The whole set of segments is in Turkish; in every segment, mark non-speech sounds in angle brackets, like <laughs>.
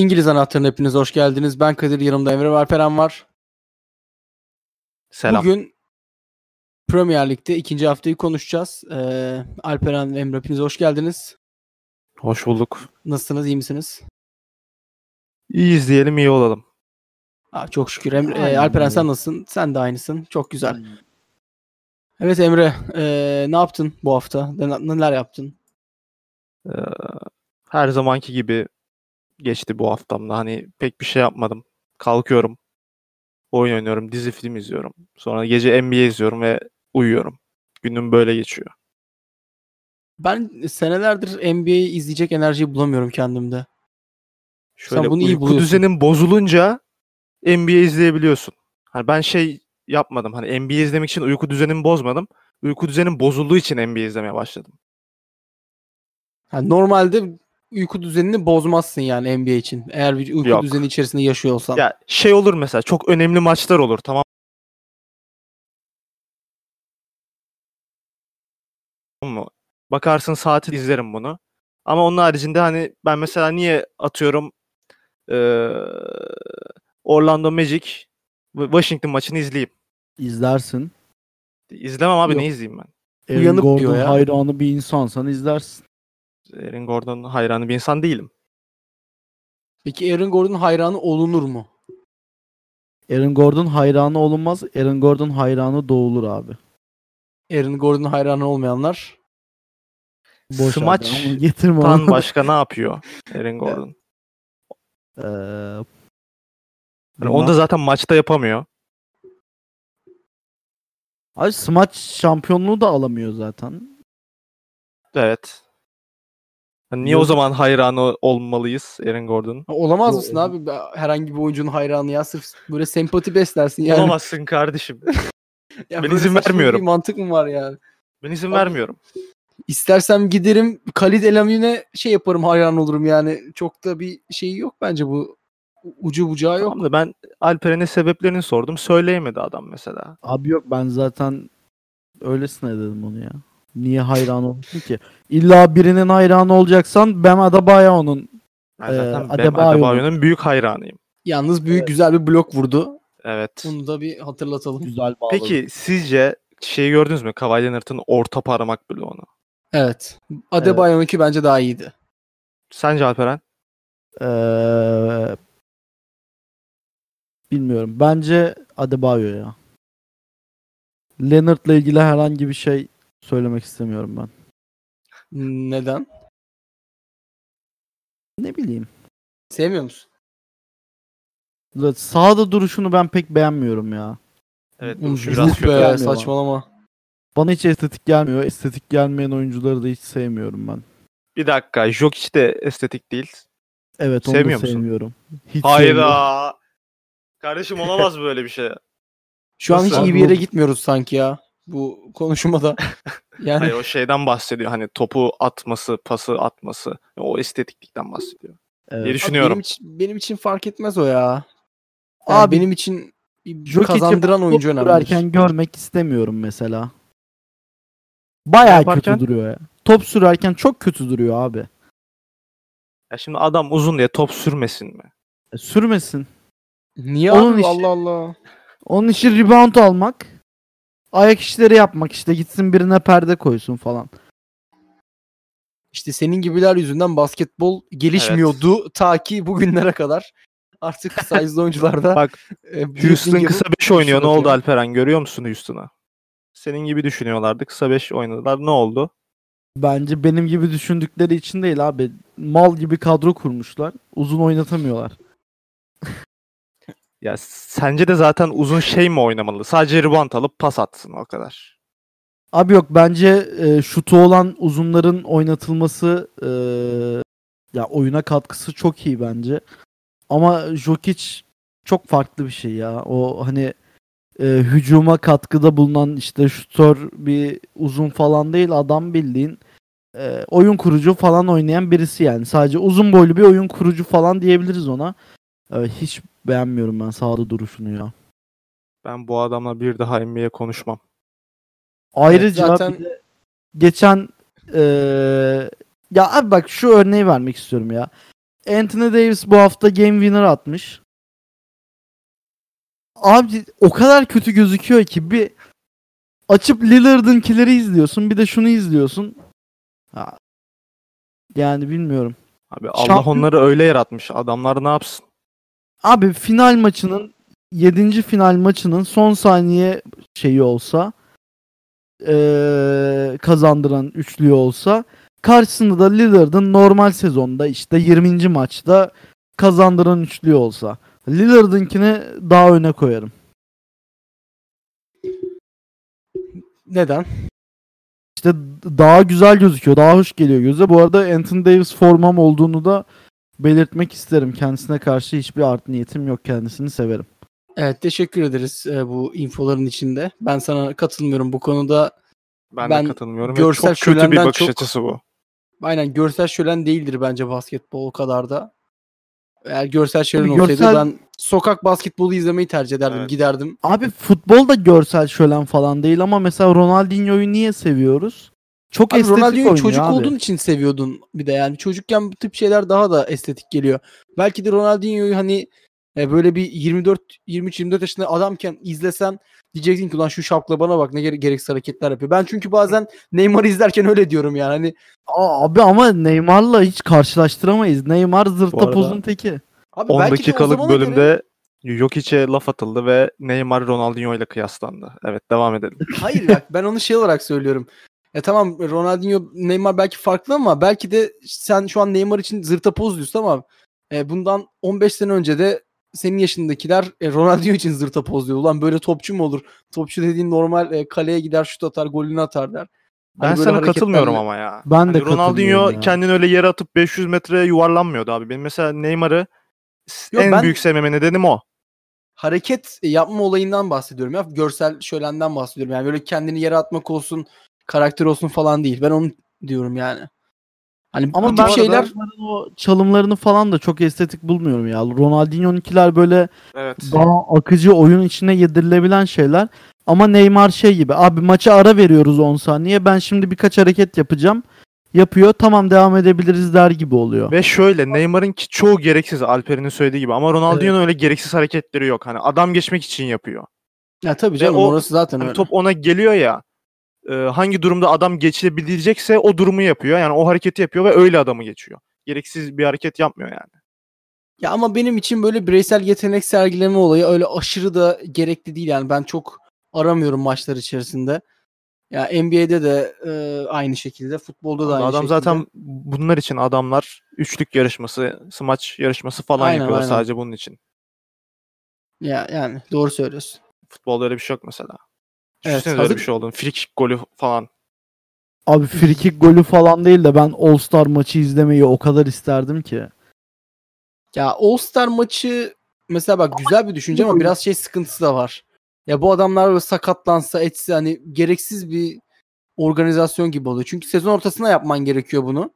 İngiliz anahtarına hepiniz hoş geldiniz. Ben Kadir, yanımda Emre ve Alperen var. Selam. Bugün Premier Lig'de ikinci haftayı konuşacağız. Ee, Alperen ve Emre hepiniz hoş geldiniz. Hoş bulduk. Nasılsınız, iyi misiniz? İyiyiz diyelim iyi olalım. Aa, çok şükür. Emre, e, Aynen Alperen sen nasılsın? Sen de aynısın. Çok güzel. Evet Emre, e, ne yaptın bu hafta? Ne- Neler yaptın? Ee, her zamanki gibi geçti bu haftamda. Hani pek bir şey yapmadım. Kalkıyorum. Oyun oynuyorum. Dizi film izliyorum. Sonra gece NBA izliyorum ve uyuyorum. Günüm böyle geçiyor. Ben senelerdir NBA izleyecek enerjiyi bulamıyorum kendimde. Şöyle bunu iyi buluyorsun. düzenin bozulunca NBA izleyebiliyorsun. Hani ben şey yapmadım. Hani NBA izlemek için uyku düzenimi bozmadım. Uyku düzenim bozulduğu için NBA izlemeye başladım. Ha, normalde uyku düzenini bozmazsın yani NBA için. Eğer bir uyku Yok. düzeni içerisinde yaşıyor olsan. Ya şey olur mesela çok önemli maçlar olur tamam mı? Bakarsın saati izlerim bunu. Ama onun haricinde hani ben mesela niye atıyorum eee, Orlando Magic Washington maçını izleyeyim. İzlersin. İzlemem abi Yok. ne izleyeyim ben? Aaron Uyanıp Gordon diyor ya. hayranı bir insansan izlersin. Aaron Gordon hayranı bir insan değilim. Peki Aaron Gordon hayranı olunur mu? Aaron Gordon hayranı olunmaz. Aaron Gordon hayranı doğulur abi. Aaron Gordon hayranı olmayanlar. Boş Smaç getirme Tan onu. <laughs> başka ne yapıyor Aaron Gordon? Ee, Yani onu da zaten maçta yapamıyor. Abi smaç şampiyonluğu da alamıyor zaten. Evet. Hani niye o Yok. zaman hayranı olmalıyız Aaron Gordon? Olamaz mısın abi? Be- Herhangi bir oyuncunun hayranı ya sırf böyle sempati beslersin yani. Olamazsın kardeşim. <laughs> Ya Ben izin vermiyorum. Bir mantık mı var yani? Ben izin Abi- vermiyorum. İstersem giderim Khalid Elamine şey yaparım hayran olurum yani. Çok da bir şeyi yok bence bu. Ucu bucağı yok. Tamam da ben Alperen'e sebeplerini sordum. Söyleyemedi adam mesela. Abi yok ben zaten öylesine dedim onu ya. Niye hayran olsun ki? İlla birinin hayranı olacaksan ben Adebayo'nun Ben Ee, zaten Bam Adebayo'nun- Adebayo'nun büyük hayranıyım. Yalnız büyük güzel bir blok vurdu. Evet. Bunu da bir hatırlatalım. güzel bağladı. Peki sizce şeyi gördünüz mü? Kawhi Leonard'ın orta parmak bloğunu. Evet. Adebayo'nunki bence daha iyiydi. Sence Alperen? Ee, bilmiyorum. Bence Adebayo ya. Leonard'la ilgili herhangi bir şey söylemek istemiyorum ben. Neden? Ne bileyim. Sevmiyor musun? Sağda duruşunu ben pek beğenmiyorum ya. Evet. Oğlum, duruşu yuh biraz be, kötü. gelmiyor bana. saçmalama. Bana hiç estetik gelmiyor. Estetik gelmeyen oyuncuları da hiç sevmiyorum ben. Bir dakika. Jokic de estetik değil. Evet onu Sevmiyor da musun? sevmiyorum. Hiç sevmiyorum. Hayda. Kardeşim olamaz böyle bir şey. Şu an hiç Nasıl? iyi bir yere gitmiyoruz sanki ya. Bu konuşmada. <laughs> Yani Hayır o şeyden bahsediyor. Hani topu atması, pası atması. O estetiklikten bahsediyor. Evet. diye Abi düşünüyorum. Benim için, benim için fark etmez o ya. Yani Abi, benim için Jokic'i kazandıran oyuncu önemli. sürerken görmek istemiyorum mesela. Bayağı Yaparken? kötü duruyor ya. Top sürerken çok kötü duruyor abi. Ya şimdi adam uzun diye top sürmesin mi? E, sürmesin. Niye Onun abi? işi- Allah Allah. Onun işi rebound almak. Ayak işleri yapmak işte gitsin birine perde koysun falan. İşte senin gibiler yüzünden basketbol gelişmiyordu ta ki bugünlere kadar. Artık <laughs> size'lı oyuncularda Bak, e, Houston kısa yapıp 5 oynuyor. Ne oldu. Alperen? Görüyor musun Houston'ı? Senin gibi düşünüyorlardı. Kısa 5 oynadılar. Ne oldu? Bence benim gibi düşündükleri için değil abi. Mal gibi kadro kurmuşlar. Uzun oynatamıyorlar. Ya sence de zaten uzun şey mi oynamalı? Sadece rebound alıp pas atsın o kadar. Abi yok bence e, şutu olan uzunların oynatılması e, ya oyuna katkısı çok iyi bence. Ama Jokic çok farklı bir şey ya. O hani e, hücuma katkıda bulunan işte şutör bir uzun falan değil adam bildiğin e, oyun kurucu falan oynayan birisi yani. Sadece uzun boylu bir oyun kurucu falan diyebiliriz ona. E, hiç beğenmiyorum ben sahada duruşunu ya. Ben bu adamla bir daha NBA konuşmam. Ayrıca zaten- bir de geçen eee, ya abi bak şu örneği vermek istiyorum ya. Anthony Davis bu hafta game winner atmış. Abi o kadar kötü gözüküyor ki bir açıp Lillard'ınkileri izliyorsun bir de şunu izliyorsun. Ha. Yani bilmiyorum. Abi Allah Şampiyon- onları öyle yaratmış. Adamlar ne yapsın? Abi final maçının 7. final maçının son saniye şeyi olsa eee, kazandıran üçlü olsa karşısında da Lillard'ın normal sezonda işte 20. maçta kazandıran üçlü olsa Lillard'ınkini daha öne koyarım. Neden? İşte daha güzel gözüküyor. Daha hoş geliyor göze. Bu arada Anthony Davis formam olduğunu da belirtmek isterim. Kendisine karşı hiçbir art niyetim yok. Kendisini severim. Evet teşekkür ederiz e, bu infoların içinde. Ben sana katılmıyorum bu konuda. Ben, Ben de katılmıyorum. görsel çok kötü bir bakış çok- açısı bu. Aynen görsel şölen değildir bence basketbol o kadar da. Eğer görsel şölen Tabii olsaydı görsel- ben sokak basketbolu izlemeyi tercih ederdim. Evet. Giderdim. Abi futbol da görsel şölen falan değil ama mesela Ronaldinho'yu niye seviyoruz? Çok Abi estetik Ronaldinho'yu oynuyor çocuk abi. olduğun için seviyordun bir de yani çocukken bu tip şeyler daha da estetik geliyor. Belki de Ronaldinho'yu hani e, böyle bir 24 23 24 yaşında adamken izlesen diyeceksin ki ulan şu şapla bana bak ne gere- gereksiz hareketler yapıyor. Ben çünkü bazen Neymar'ı izlerken öyle diyorum yani. Hani Abi ama Neymar'la hiç karşılaştıramayız. Neymar zırta arada- pozun teki. abi 10 belki de o dakikalık zamana göre- bölümde Jokic'e laf atıldı ve Neymar Ronaldinho ile kıyaslandı. Evet devam edelim. Hayır bak ben onu şey olarak söylüyorum. E tamam Ronaldinho, Neymar belki farklı ama belki de sen şu an Neymar için zırta poz diyorsun ama e, bundan 15 sene önce de senin yaşındakiler e, Ronaldinho için zırta poz diyor. Ulan böyle topçu mu olur? Topçu dediğin normal e, kaleye gider şut atar, golünü atar der. Ben Hani sana katılmıyorum ama ya. Ben de Hani Ronaldinho katılmıyorum ya. kendini öyle yere atıp 500 metre yuvarlanmıyordu abi. Benim mesela Neymar'ı Yok, en ben- büyük sevmeme nedenim o. Hareket yapma olayından bahsediyorum ya. Görsel şölenden bahsediyorum. Yani böyle kendini yere atmak olsun, karakter olsun falan değil. Ben onu diyorum yani. Hani Ama bu ben tip şeyler o çalımlarını falan da çok estetik bulmuyorum ya. Ronaldinho'nunkiler böyle Evet. daha akıcı oyun içine yedirilebilen şeyler. Ama Neymar şey gibi. Abi maça ara veriyoruz 10 saniye. Ben şimdi birkaç hareket yapacağım. Yapıyor. Tamam devam edebiliriz der gibi oluyor. Ve şöyle Neymar'ın ki çoğu gereksiz Alper'in söylediği gibi ama Ronaldinho'nun öyle gereksiz hareketleri yok. Hani adam geçmek için yapıyor. ya tabii Ve canım o- orası zaten Hani öyle. top ona geliyor ya. E, hangi durumda adam geçilebilecekse o durumu yapıyor. Yani o hareketi yapıyor ve öyle adamı geçiyor. Gereksiz bir hareket yapmıyor yani. Ya ama benim için böyle bireysel yetenek sergileme olayı öyle aşırı da gerekli değil yani ben çok aramıyorum maçlar içerisinde. Ya NBA'de de e, aynı şekilde, futbolda da aynı Adam şekilde. zaten bunlar için adamlar üçlük yarışması, smaç yarışması falan Aynen, yapıyorlar aynen. sadece bunun için. ya yani doğru söylüyorsun. Futbolda öyle bir şey yok mesela. Evet, Düşünsenize öyle hazır- bir şey olduğunu. Free kick golü falan. Abi free kick golü falan değil de ben All Star maçı izlemeyi o kadar isterdim ki. Ya All Star maçı mesela bak güzel bir düşünce ama biraz şey sıkıntısı da var. Ya bu adamlar böyle sakatlansa etse hani gereksiz bir organizasyon gibi oluyor. Çünkü sezon ortasında yapman gerekiyor bunu.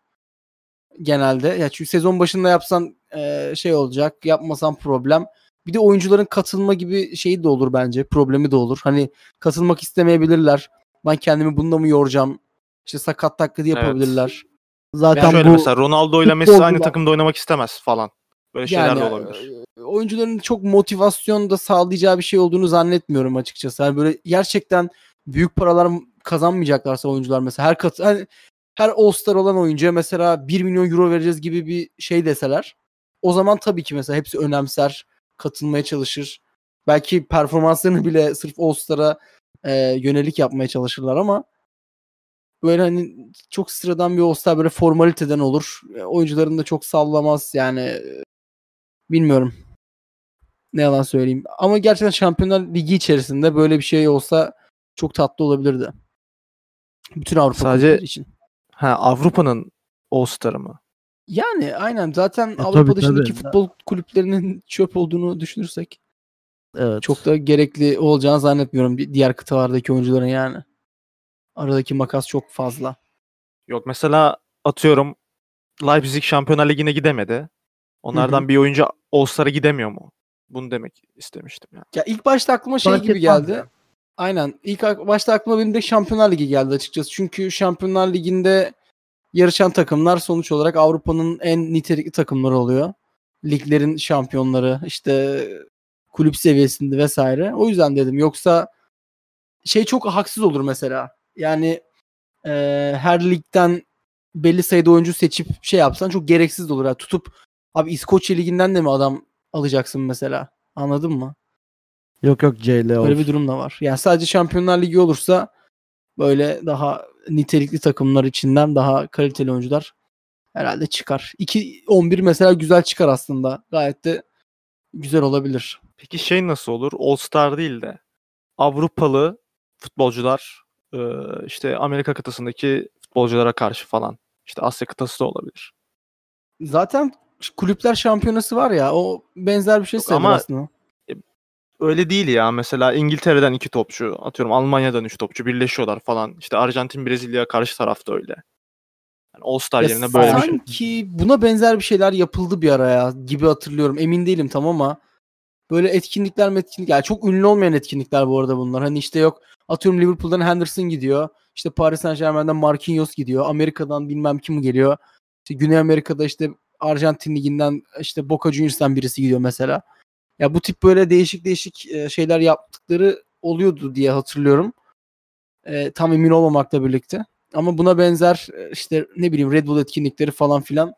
Genelde. Ya çünkü sezon başında yapsan eee, şey olacak. Yapmasan problem. Bir de oyuncuların katılma gibi şeyi de olur bence. Problemi de olur. Hani katılmak istemeyebilirler. Ben kendimi bunda mı yoracağım? İşte sakat taklidi Evet. yapabilirler. Zaten Yani şöyle bu mesela Ronaldo ile Messi aynı takımda oynamak istemez falan. Böyle şeyler de olabilir. e, oyuncuların çok motivasyon da sağlayacağı bir şey olduğunu zannetmiyorum açıkçası. Yani böyle gerçekten büyük paralar kazanmayacaklarsa oyuncular mesela her kat hani her All-Star olan oyuncuya mesela 1 milyon euro vereceğiz gibi bir şey deseler o zaman tabii ki mesela hepsi önemser, katılmaya çalışır. Belki performanslarını bile sırf All-Star'a e, yönelik yapmaya çalışırlar ama böyle hani çok sıradan bir All-Star böyle formaliteden olur. E, oyuncuların da çok sallamaz yani e, bilmiyorum. Ne yalan söyleyeyim. Ama gerçekten Şampiyonlar Ligi içerisinde böyle bir şey olsa çok tatlı olabilirdi. Bütün Avrupa Sadece- için. Ha Avrupa'nın All-Star'ı mı? Yani aynen zaten tabii, Avrupa dışındaki tabii. futbol kulüplerinin <laughs> çöp olduğunu düşünürsek evet. çok da gerekli olacağını zannetmiyorum di- diğer kıtalardaki oyuncuların yani. Aradaki makas çok fazla. Yok mesela atıyorum Leipzig Şampiyonlar Ligi'ne gidemedi. Onlardan bir oyuncu All-Star'a gidemiyor mu? Bunu demek istemiştim yani. Ya ilk başta aklıma şey Fark gibi geldi. ya. Aynen. İlk başta aklıma benim de Şampiyonlar Ligi geldi açıkçası. Çünkü Şampiyonlar Ligi'nde yarışan takımlar sonuç olarak Avrupa'nın en nitelikli takımları oluyor. Liglerin şampiyonları işte kulüp seviyesinde vesaire. O yüzden dedim. Yoksa şey çok haksız olur mesela. Yani e, her ligden belli sayıda oyuncu seçip şey yapsan çok gereksiz olur. Yani tutup abi İskoçya liginden de mi adam alacaksın mesela? Anladın mı? Yok yok CL Böyle bir durum da var. Yani sadece Şampiyonlar Ligi olursa böyle daha nitelikli takımlar içinden daha kaliteli oyuncular herhalde çıkar. 2-11 mesela güzel çıkar aslında. Gayet de güzel olabilir. Peki şey nasıl olur? All Star değil de Avrupalı futbolcular e, işte Amerika kıtasındaki futbolculara karşı falan. İşte Asya kıtası da olabilir. Zaten kulüpler şampiyonası var ya o benzer bir şey sayılır aslında. Öyle değil ya. Mesela İngiltere'den iki topçu, atıyorum Almanya'dan üç topçu birleşiyorlar falan. İşte Arjantin, Brezilya karşı tarafta öyle. Yani All Star Ya yerine böyle bir şey. buna benzer bir şeyler yapıldı bir ara ya gibi hatırlıyorum. Emin değilim tam ama böyle etkinlikler etkinlik yani çok ünlü olmayan etkinlikler bu arada bunlar. Hani işte yok atıyorum Liverpool'dan Henderson gidiyor. İşte Paris Saint Germain'den Marquinhos gidiyor. Amerika'dan bilmem kim geliyor. İşte Güney Amerika'da işte Arjantin liginden işte Boca Juniors'tan birisi gidiyor mesela. Ya bu tip böyle değişik değişik e, şeyler yaptıkları oluyordu diye hatırlıyorum. E, tam emin olmamakla birlikte. Ama buna benzer e, işte ne bileyim Red Bull etkinlikleri falan filan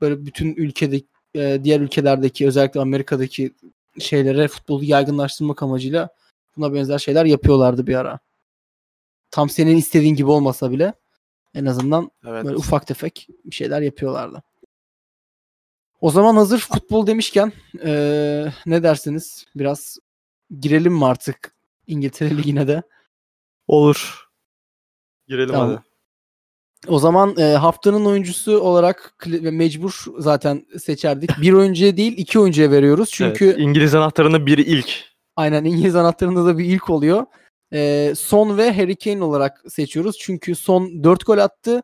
böyle bütün ülkede e, diğer ülkelerdeki özellikle Amerika'daki şeylere futbolu yaygınlaştırmak amacıyla buna benzer şeyler yapıyorlardı bir ara. Tam senin istediğin gibi olmasa bile en azından Evet. böyle ufak tefek bir şeyler yapıyorlardı. O zaman hazır futbol demişken eee, ne dersiniz? Biraz girelim mi artık İngiltere <laughs> Ligi'ne de? Olur. Girelim Tamam. hadi. O zaman e, haftanın oyuncusu olarak mecbur zaten seçerdik. Bir oyuncuya değil iki oyuncuya veriyoruz. Çünkü Evet, İngiliz anahtarının biri ilk. aynen İngiliz anahtarında da bir ilk oluyor. E, Son ve Harry Kane olarak seçiyoruz. Çünkü Son 4 gol attı.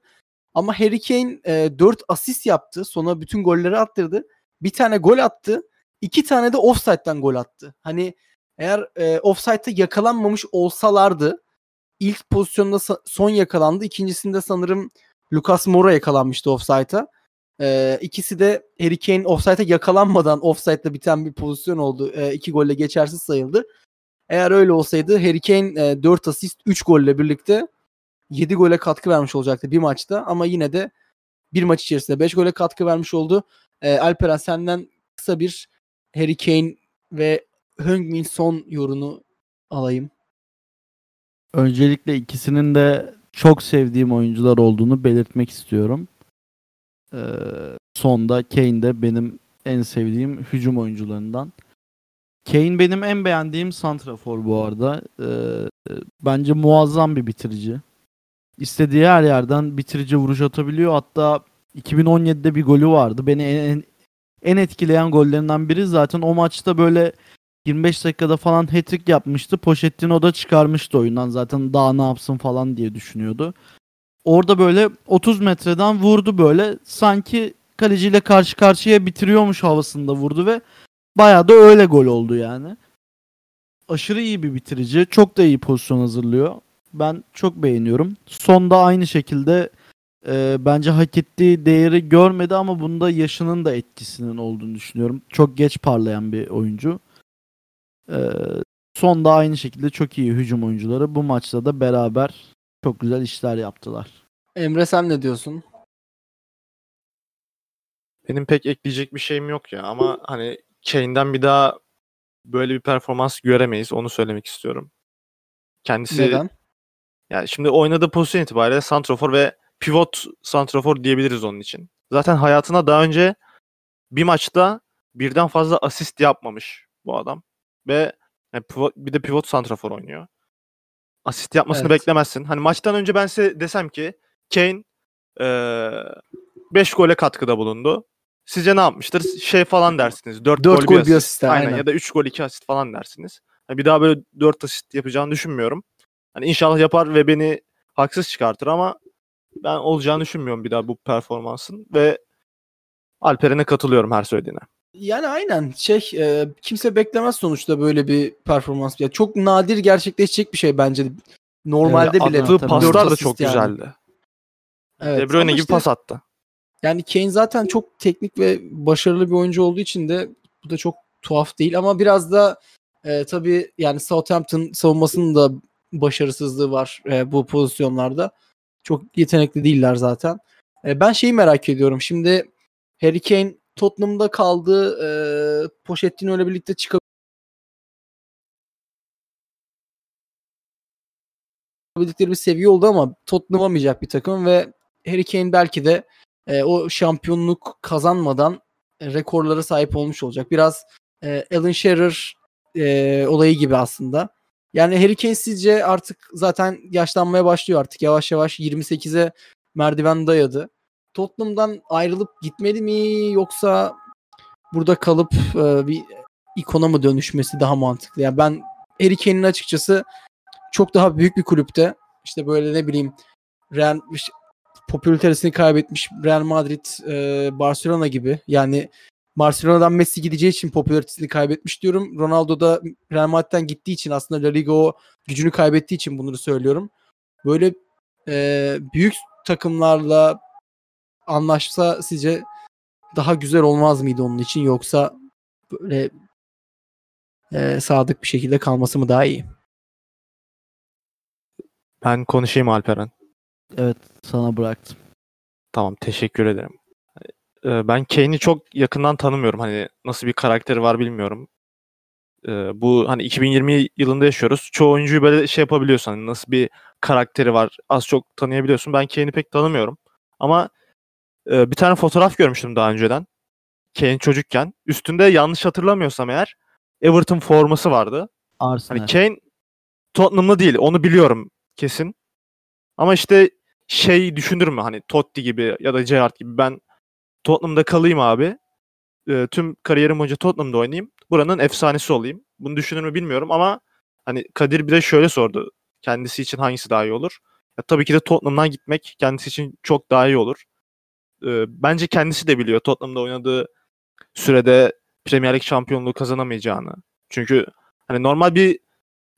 Ama Harry Kane e, 4 asist yaptı. Son'a bütün golleri attırdı. Bir tane gol attı. iki tane de offside'den gol attı. Hani eğer e, offside'da yakalanmamış olsalardı ilk pozisyonda son yakalandı. İkincisinde sanırım Lucas Moura yakalanmıştı offside'a. Ee, ikisi de Harry Kane offside'a yakalanmadan offside'da biten bir pozisyon oldu. Ee, iki golle geçersiz sayıldı. Eğer öyle olsaydı Harry Kane e, 4 asist 3 golle birlikte 7 gole katkı vermiş olacaktı bir maçta. Ama yine de bir maç içerisinde 5 gole katkı vermiş oldu. Ee, Alperen senden kısa bir Harry Kane ve Heung-min Son yorunu alayım. Öncelikle ikisinin de çok sevdiğim oyuncular olduğunu belirtmek istiyorum. Ee, sonda Kane de benim en sevdiğim hücum oyuncularından. Kane benim en beğendiğim santrafor bu arada. Ee, bence muazzam bir bitirici. İstediği her yerden bitirici vuruş atabiliyor. Hatta 2017'de bir golü vardı. Beni en, en etkileyen gollerinden biri zaten o maçta böyle 25 dakikada falan hat-trick yapmıştı. Pochettino da çıkarmıştı oyundan zaten daha ne yapsın falan diye düşünüyordu. Orada böyle 30 metreden vurdu böyle sanki kaleciyle karşı karşıya bitiriyormuş havasında vurdu ve bayağı da öyle gol oldu yani. Aşırı iyi bir bitirici. Çok da iyi pozisyon hazırlıyor. Ben çok beğeniyorum. Sonda aynı şekilde e, bence hak ettiği değeri görmedi ama bunda yaşının da etkisinin olduğunu düşünüyorum. Çok geç parlayan bir oyuncu. Ee, son da aynı şekilde çok iyi hücum oyuncuları. Bu maçta da beraber çok güzel işler yaptılar. Emre sen ne diyorsun? Benim pek ekleyecek bir şeyim yok ya ama hani Kane'den bir daha böyle bir performans göremeyiz. Onu söylemek istiyorum. Kendisi Neden? Yani şimdi oynadığı pozisyon itibariyle santrofor ve pivot santrofor diyebiliriz onun için. Zaten hayatına daha önce bir maçta birden fazla asist yapmamış bu adam. Ve yani pivot, bir de pivot santrafor oynuyor. Asist yapmasını Evet. beklemezsin. Hani maçtan önce ben size desem ki Kane 5 gole katkıda bulundu. Sizce ne yapmıştır? Şey falan dersiniz. 4 Dört gol, gol, bir asist. asist, Aynen. aynen. ya da 3 gol 2 asist falan dersiniz. Hani bir daha böyle 4 asist yapacağını düşünmüyorum. Hani inşallah yapar ve beni haksız çıkartır ama ben olacağını düşünmüyorum bir daha bu performansın ve Alperen'e katılıyorum her söylediğine. Yani aynen şey e, kimse beklemez sonuçta böyle bir performans. Ya çok nadir gerçekleşecek bir şey bence. Normalde Evet, bile Attığı paslar da çok yani. güzeldi. Evet, De Bruyne gibi işte- pas attı. Yani Kane zaten çok teknik ve başarılı bir oyuncu olduğu için de bu da çok tuhaf değil ama biraz da e, tabii yani Southampton savunmasının da başarısızlığı var e, bu pozisyonlarda. Çok yetenekli değiller zaten. E, ben şeyi merak ediyorum. Şimdi Harry Kane Tottenham'da kaldı. E, Pochettino ile birlikte çıkabildikleri bir seviye oldu ama Tottenham olamayacak bir takım ve Harry Kane belki de e, o şampiyonluk kazanmadan e, rekorlara sahip olmuş olacak. Biraz e, Alan Shearer e, olayı gibi aslında. Yani Harry Kane sizce artık zaten yaşlanmaya başlıyor artık. Yavaş yavaş 28'e merdiven dayadı. Tottenham'dan ayrılıp gitmeli mi yoksa burada kalıp e, bir ikona mı dönüşmesi daha mantıklı? Yani ben Harry Kane'in açıkçası çok daha büyük bir kulüpte işte böyle ne bileyim Real popülaritesini kaybetmiş Real Madrid, e, Barcelona gibi. Yani Barcelona'dan Messi gideceği için popülaritesini kaybetmiş diyorum. Ronaldo da Real Madrid'den gittiği için aslında La Liga o gücünü kaybettiği için bunları söylüyorum. Böyle e, büyük takımlarla anlaşsa sizce daha güzel olmaz mıydı onun için yoksa böyle e, sadık bir şekilde kalması mı daha iyi? Ben konuşayım Alperen. Evet sana bıraktım. Tamam teşekkür ederim. Ee, Ben Kane'i çok yakından tanımıyorum. Hani nasıl bir karakteri var bilmiyorum. Ee, Bu hani 2020 yılında yaşıyoruz. Çoğu oyuncuyu böyle şey yapabiliyorsun. Hani nasıl bir karakteri var az çok tanıyabiliyorsun. Ben Kane'i pek tanımıyorum. Ama e, bir tane fotoğraf görmüştüm daha önceden. Kane çocukken. Üstünde yanlış hatırlamıyorsam eğer Everton forması vardı. Arsenal. Hani Kane Tottenham'lı değil. Onu biliyorum kesin. Ama işte şey düşünür mü hani Totti gibi ya da Gerrard gibi ben Tottenham'da kalayım abi. Ee, tüm kariyerim boyunca Tottenham'da oynayayım. Buranın efsanesi olayım. Bunu düşünür mü bilmiyorum ama hani Kadir bir de şöyle sordu. Kendisi için hangisi daha iyi olur? Ya, tabii ki de Tottenham'dan gitmek kendisi için çok daha iyi olur. Ee, bence kendisi de biliyor Tottenham'da oynadığı sürede Premier Lig şampiyonluğu kazanamayacağını. Çünkü hani normal bir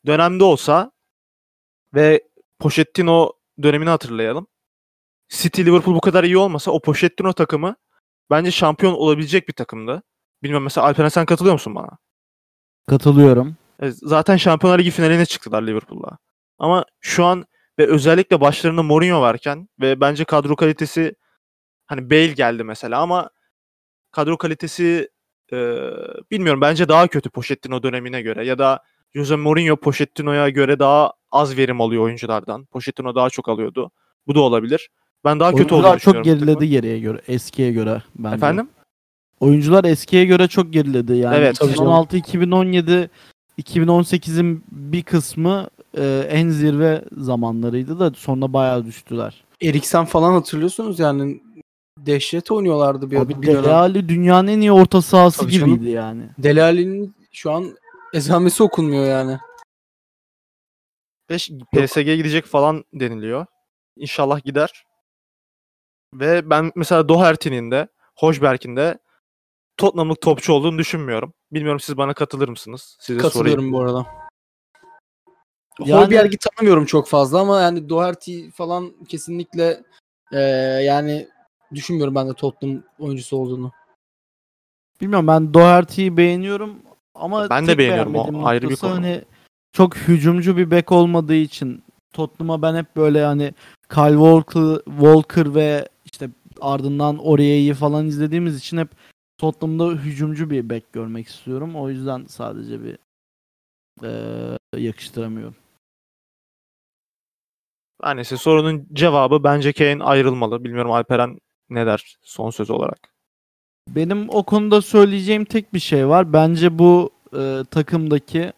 dönemde olsa ve Pochettino dönemini hatırlayalım. City Liverpool bu kadar iyi olmasa o Pochettino takımı bence şampiyon olabilecek bir takımdı. Bilmem mesela Alperen sen katılıyor musun bana? Katılıyorum. E, Zaten Şampiyonlar Ligi finaline çıktılar Liverpool'la. Ama şu an ve özellikle başlarında Mourinho varken ve bence kadro kalitesi hani Bale geldi mesela ama kadro kalitesi e, bilmiyorum bence daha kötü Pochettino dönemine göre ya da Jose Mourinho Pochettino'ya göre daha az verim alıyor oyunculardan. Pochettino daha çok alıyordu. Bu da olabilir. Ben daha kötü olduğunu Oyuncular çok düşünüyorum geriledi geriye göre. Eskiye göre bence. Efendim? Oyuncular eskiye göre çok geriledi. Yani Evet, tabii canım. 2016, 2017, 2018'in bir kısmı e, en zirve zamanlarıydı da sonra bayağı düştüler. Eriksen falan hatırlıyorsunuz yani dehşet oynuyorlardı bir, Abi bir dönem. Dele Alli dünyanın en iyi orta sahası Tabii canım. gibiydi yani. Dele Alli'nin şu an ezamesi okunmuyor yani. Ve PSG'ye gidecek falan deniliyor. İnşallah gider. Ve ben mesela Doherty'nin de Hojberg'in de Tottenham'lık topçu olduğunu düşünmüyorum. Bilmiyorum siz bana katılır mısınız? Size Katılıyorum sorayım. bu arada. Yani- tanımıyorum çok fazla ama yani Doherty falan kesinlikle eee, yani düşünmüyorum ben de Tottenham oyuncusu olduğunu. Bilmiyorum ben Doherty'yi beğeniyorum ama Ben de beğeniyorum, o ayrı bir konu. Hani çok hücumcu bir bek olmadığı için Tottenham'a ben hep böyle hani Kyle Walker, Walker ve ardından Aurier'i falan izlediğimiz için hep Tottenham'da hücumcu bir bek görmek istiyorum. O yüzden sadece bir eee, yakıştıramıyorum. Yani ise sorunun cevabı bence Kane ayrılmalı. Bilmiyorum Alperen ne der son söz olarak. Benim o konuda söyleyeceğim tek bir şey var. Bence bu e, takımdaki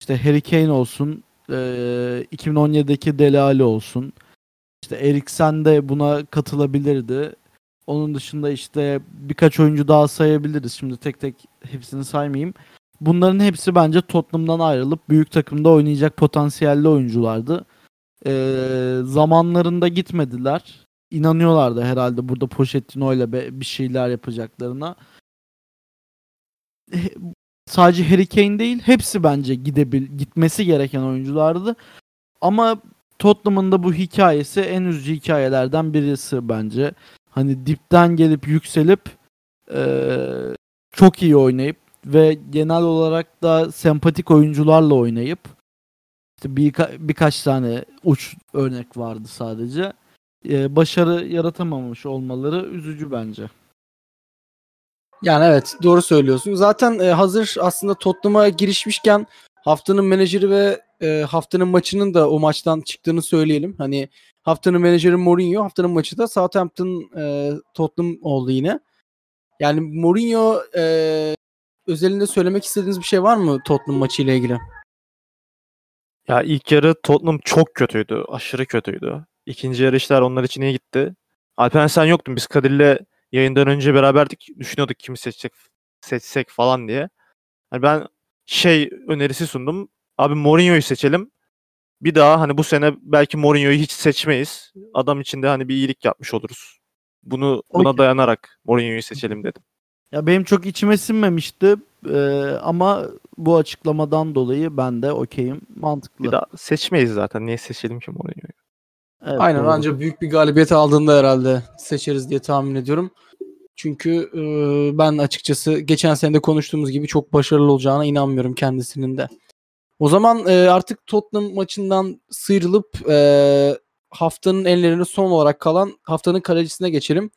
işte Harry Kane olsun, e, 2017'deki Dele Alli olsun. İşte Eriksen de buna katılabilirdi. Onun dışında işte birkaç oyuncu daha sayabiliriz. Şimdi tek tek hepsini saymayayım. Bunların hepsi bence Tottenham'dan ayrılıp büyük takımda oynayacak potansiyelli oyunculardı. E, zamanlarında gitmediler inanıyorlardı herhalde burada Pochettino ile bir şeyler yapacaklarına. He- Sadece Harry Kane değil, hepsi bence gidebil gitmesi gereken oyunculardı. Ama Tottenham'ın da bu hikayesi en üzücü hikayelerden birisi bence. Hani dipten gelip yükselip eee, çok iyi oynayıp ve genel olarak da sempatik oyuncularla oynayıp işte birka- birkaç tane uç örnek vardı sadece. Eee, başarı yaratamamış olmaları üzücü bence. Yani evet doğru söylüyorsun. Zaten e, hazır aslında Tottenham'a girişmişken haftanın menajeri ve e, haftanın maçının da o maçtan çıktığını söyleyelim. Hani haftanın menajeri Mourinho, haftanın maçı da Southampton e, Tottenham oldu yine. Yani Mourinho e, özelinde söylemek istediğiniz bir şey var mı Tottenham maçı ile ilgili? Ya ilk yarı Tottenham çok kötüydü. Aşırı kötüydü. İkinci yarı işler onlar için iyi gitti. Alperen sen yoktun. Biz Kadir'le yayından önce beraberdik. Düşünüyorduk kimi seçsek, seçsek falan diye. Hani ben şey önerisi sundum. Abi Mourinho'yu seçelim. Bir daha hani bu sene belki Mourinho'yu hiç seçmeyiz. Adam için de hani bir iyilik yapmış oluruz. Bunu buna Okey. dayanarak Mourinho'yu seçelim dedim. Ya benim çok içime sinmemişti eee, ama bu açıklamadan dolayı ben de okeyim. Mantıklı. Bir daha seçmeyiz zaten. Niye seçelim ki Mourinho'yu? Evet, Aynen doğru. ancak büyük bir galibiyet aldığında herhalde seçeriz diye tahmin ediyorum. Çünkü e, ben açıkçası geçen sene de konuştuğumuz gibi çok başarılı olacağına inanmıyorum kendisinin de. O zaman e, artık Tottenham maçından sıyrılıp e, haftanın ellerine son olarak kalan haftanın kalecisine geçelim.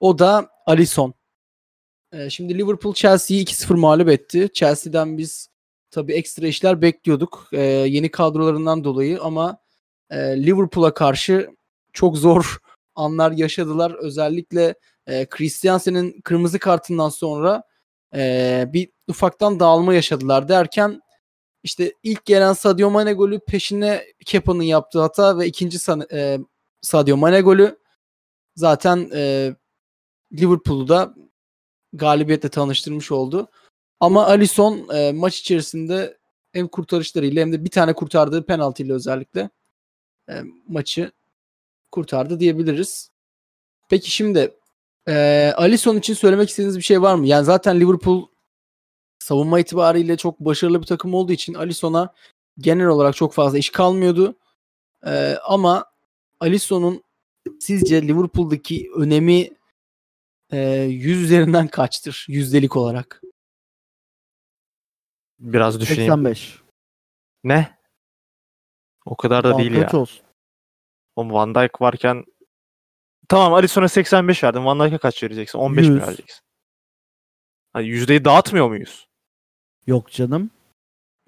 O da Alisson. E, şimdi Liverpool Chelsea'yi 2-0 mağlup etti. Chelsea'den biz tabii ekstra işler bekliyorduk. E, yeni kadrolarından dolayı ama e, Liverpool'a karşı çok zor <laughs> anlar yaşadılar. Özellikle e, Christiansen'in kırmızı kartından sonra e, bir ufaktan dağılma yaşadılar derken işte ilk gelen Sadio Mane golü peşine Kepa'nın yaptığı hata ve ikinci San- e, Sadio Mane golü zaten e, Liverpool'u da galibiyetle tanıştırmış oldu. Ama Alisson e, maç içerisinde hem kurtarışlarıyla hem de bir tane kurtardığı penaltıyla özellikle e, maçı kurtardı diyebiliriz. Peki şimdi e, Alisson için söylemek istediğiniz bir şey var mı? Yani zaten Liverpool savunma itibariyle çok başarılı bir takım olduğu için Alisson'a genel olarak çok fazla iş kalmıyordu. E, ama Alisson'un sizce Liverpool'daki önemi e, 100 üzerinden kaçtır yüzdelik olarak? Biraz düşüneyim. 85. Ne? O kadar da Aa, değil ya. kaç olsun? Oğlum Van Dijk varken tamam Alisson'a 85 verdin. Van Dijk'a kaç vereceksin? 15 mi 100. vereceksin? Hani yüzdeyi dağıtmıyor muyuz? Yok canım.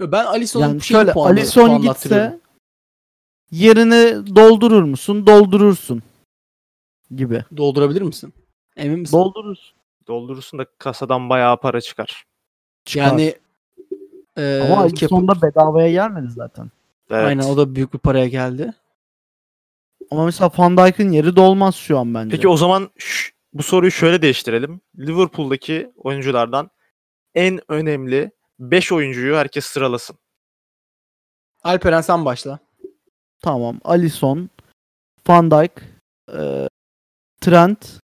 Ben Alisson'un Yani şöyle Alisson gitse yerini doldurur musun? Doldurursun gibi. doldurabilir misin? Emin misin? Doldurursun. Doldurursun da kasadan bayağı para çıkar. Çıkar. yani e, ama Kepa- Alisson da bedavaya gelmedi zaten. Evet. Aynen o da büyük bir paraya geldi. Ama mesela Van Dijk'ın yeri dolmaz şu an bence. Peki o zaman ş- bu soruyu şöyle değiştirelim. Liverpool'daki oyunculardan en önemli 5 oyuncuyu herkes sıralasın. Alperen sen başla. Tamam. Alisson, Van Dijk, e, Trent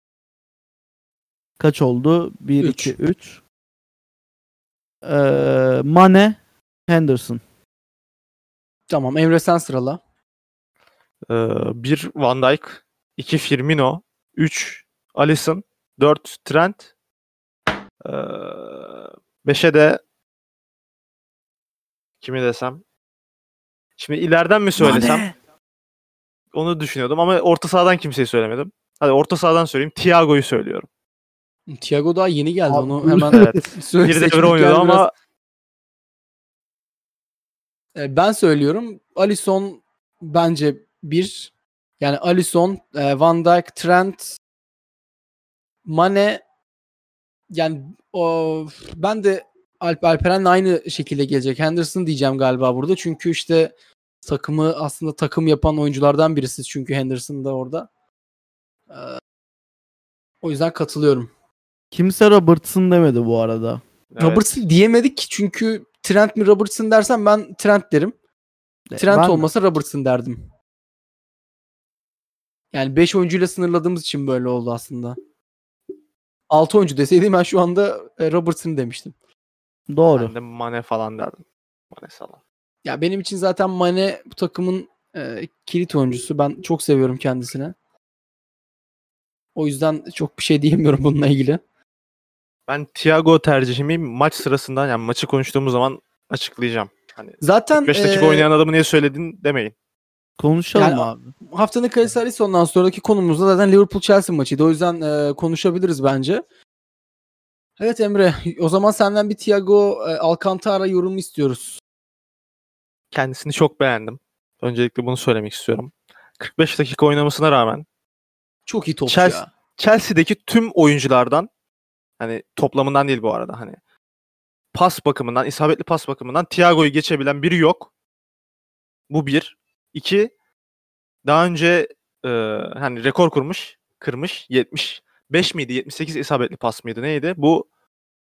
kaç oldu? 1 Üç. 2 3. E, Mane, Henderson. Tamam Emre sen sırala. 1 Van Dijk, 2 Firmino, 3 Alisson, 4 Trent, 5'e de kimi desem? Şimdi ileriden mi söylesem? Mane. Onu düşünüyordum ama orta sahadan kimseyi söylemedim. Hadi orta sahadan söyleyeyim. Thiago'yu söylüyorum. Thiago daha yeni geldi. Abi, Onu hemen <laughs> Evet. <laughs> söyle- Bir devre oynadı biraz- ama E, ben söylüyorum. Alisson bence bir. Yani Alisson, e, Van Dijk, Trent, Mane yani o ben de Alp Alperen'le aynı şekilde gelecek. Henderson diyeceğim galiba burada. Çünkü işte takımı aslında takım yapan oyunculardan birisi çünkü Henderson da orada. E, o yüzden katılıyorum. Kimse Robertson demedi bu arada. evet. Robertson diyemedik çünkü Trent mi Robertson dersen ben Trent derim. Trent ben olmasa Robertson derdim. Yani 5 oyuncuyla sınırladığımız için böyle oldu aslında. 6 oyuncu deseydim ben şu anda e, Robertson demiştim. Doğru. Ben de Mane falan derdim. Mane Salah. Ya benim için zaten Mane bu takımın e, kilit oyuncusu. Ben çok seviyorum kendisini. O yüzden çok bir şey diyemiyorum <laughs> bununla ilgili. Ben Thiago tercihimi maç sırasında yani maçı konuştuğumuz zaman açıklayacağım. Hani Zaten 5 dakika e, oynayan adamı niye söyledin demeyin. Konuşalım Yani- abi. haftanın Kayseri ondan sonraki konumuz da zaten Liverpool Chelsea maçıydı. O yüzden e, konuşabiliriz bence. Evet Emre, o zaman senden bir Thiago e, Alcantara yorumu istiyoruz. Kendisini çok beğendim. Öncelikle bunu söylemek istiyorum. 45 dakika oynamasına rağmen Çok iyi topçu Chelsea- ya. Chelsea'deki tüm oyunculardan hani toplamından değil bu arada hani pas bakımından, isabetli pas bakımından Thiago'yu geçebilen biri yok. Bu bir. İki, daha önce e, hani rekor kurmuş, kırmış. 75 miydi? 78 isabetli pas mıydı? Neydi? Bu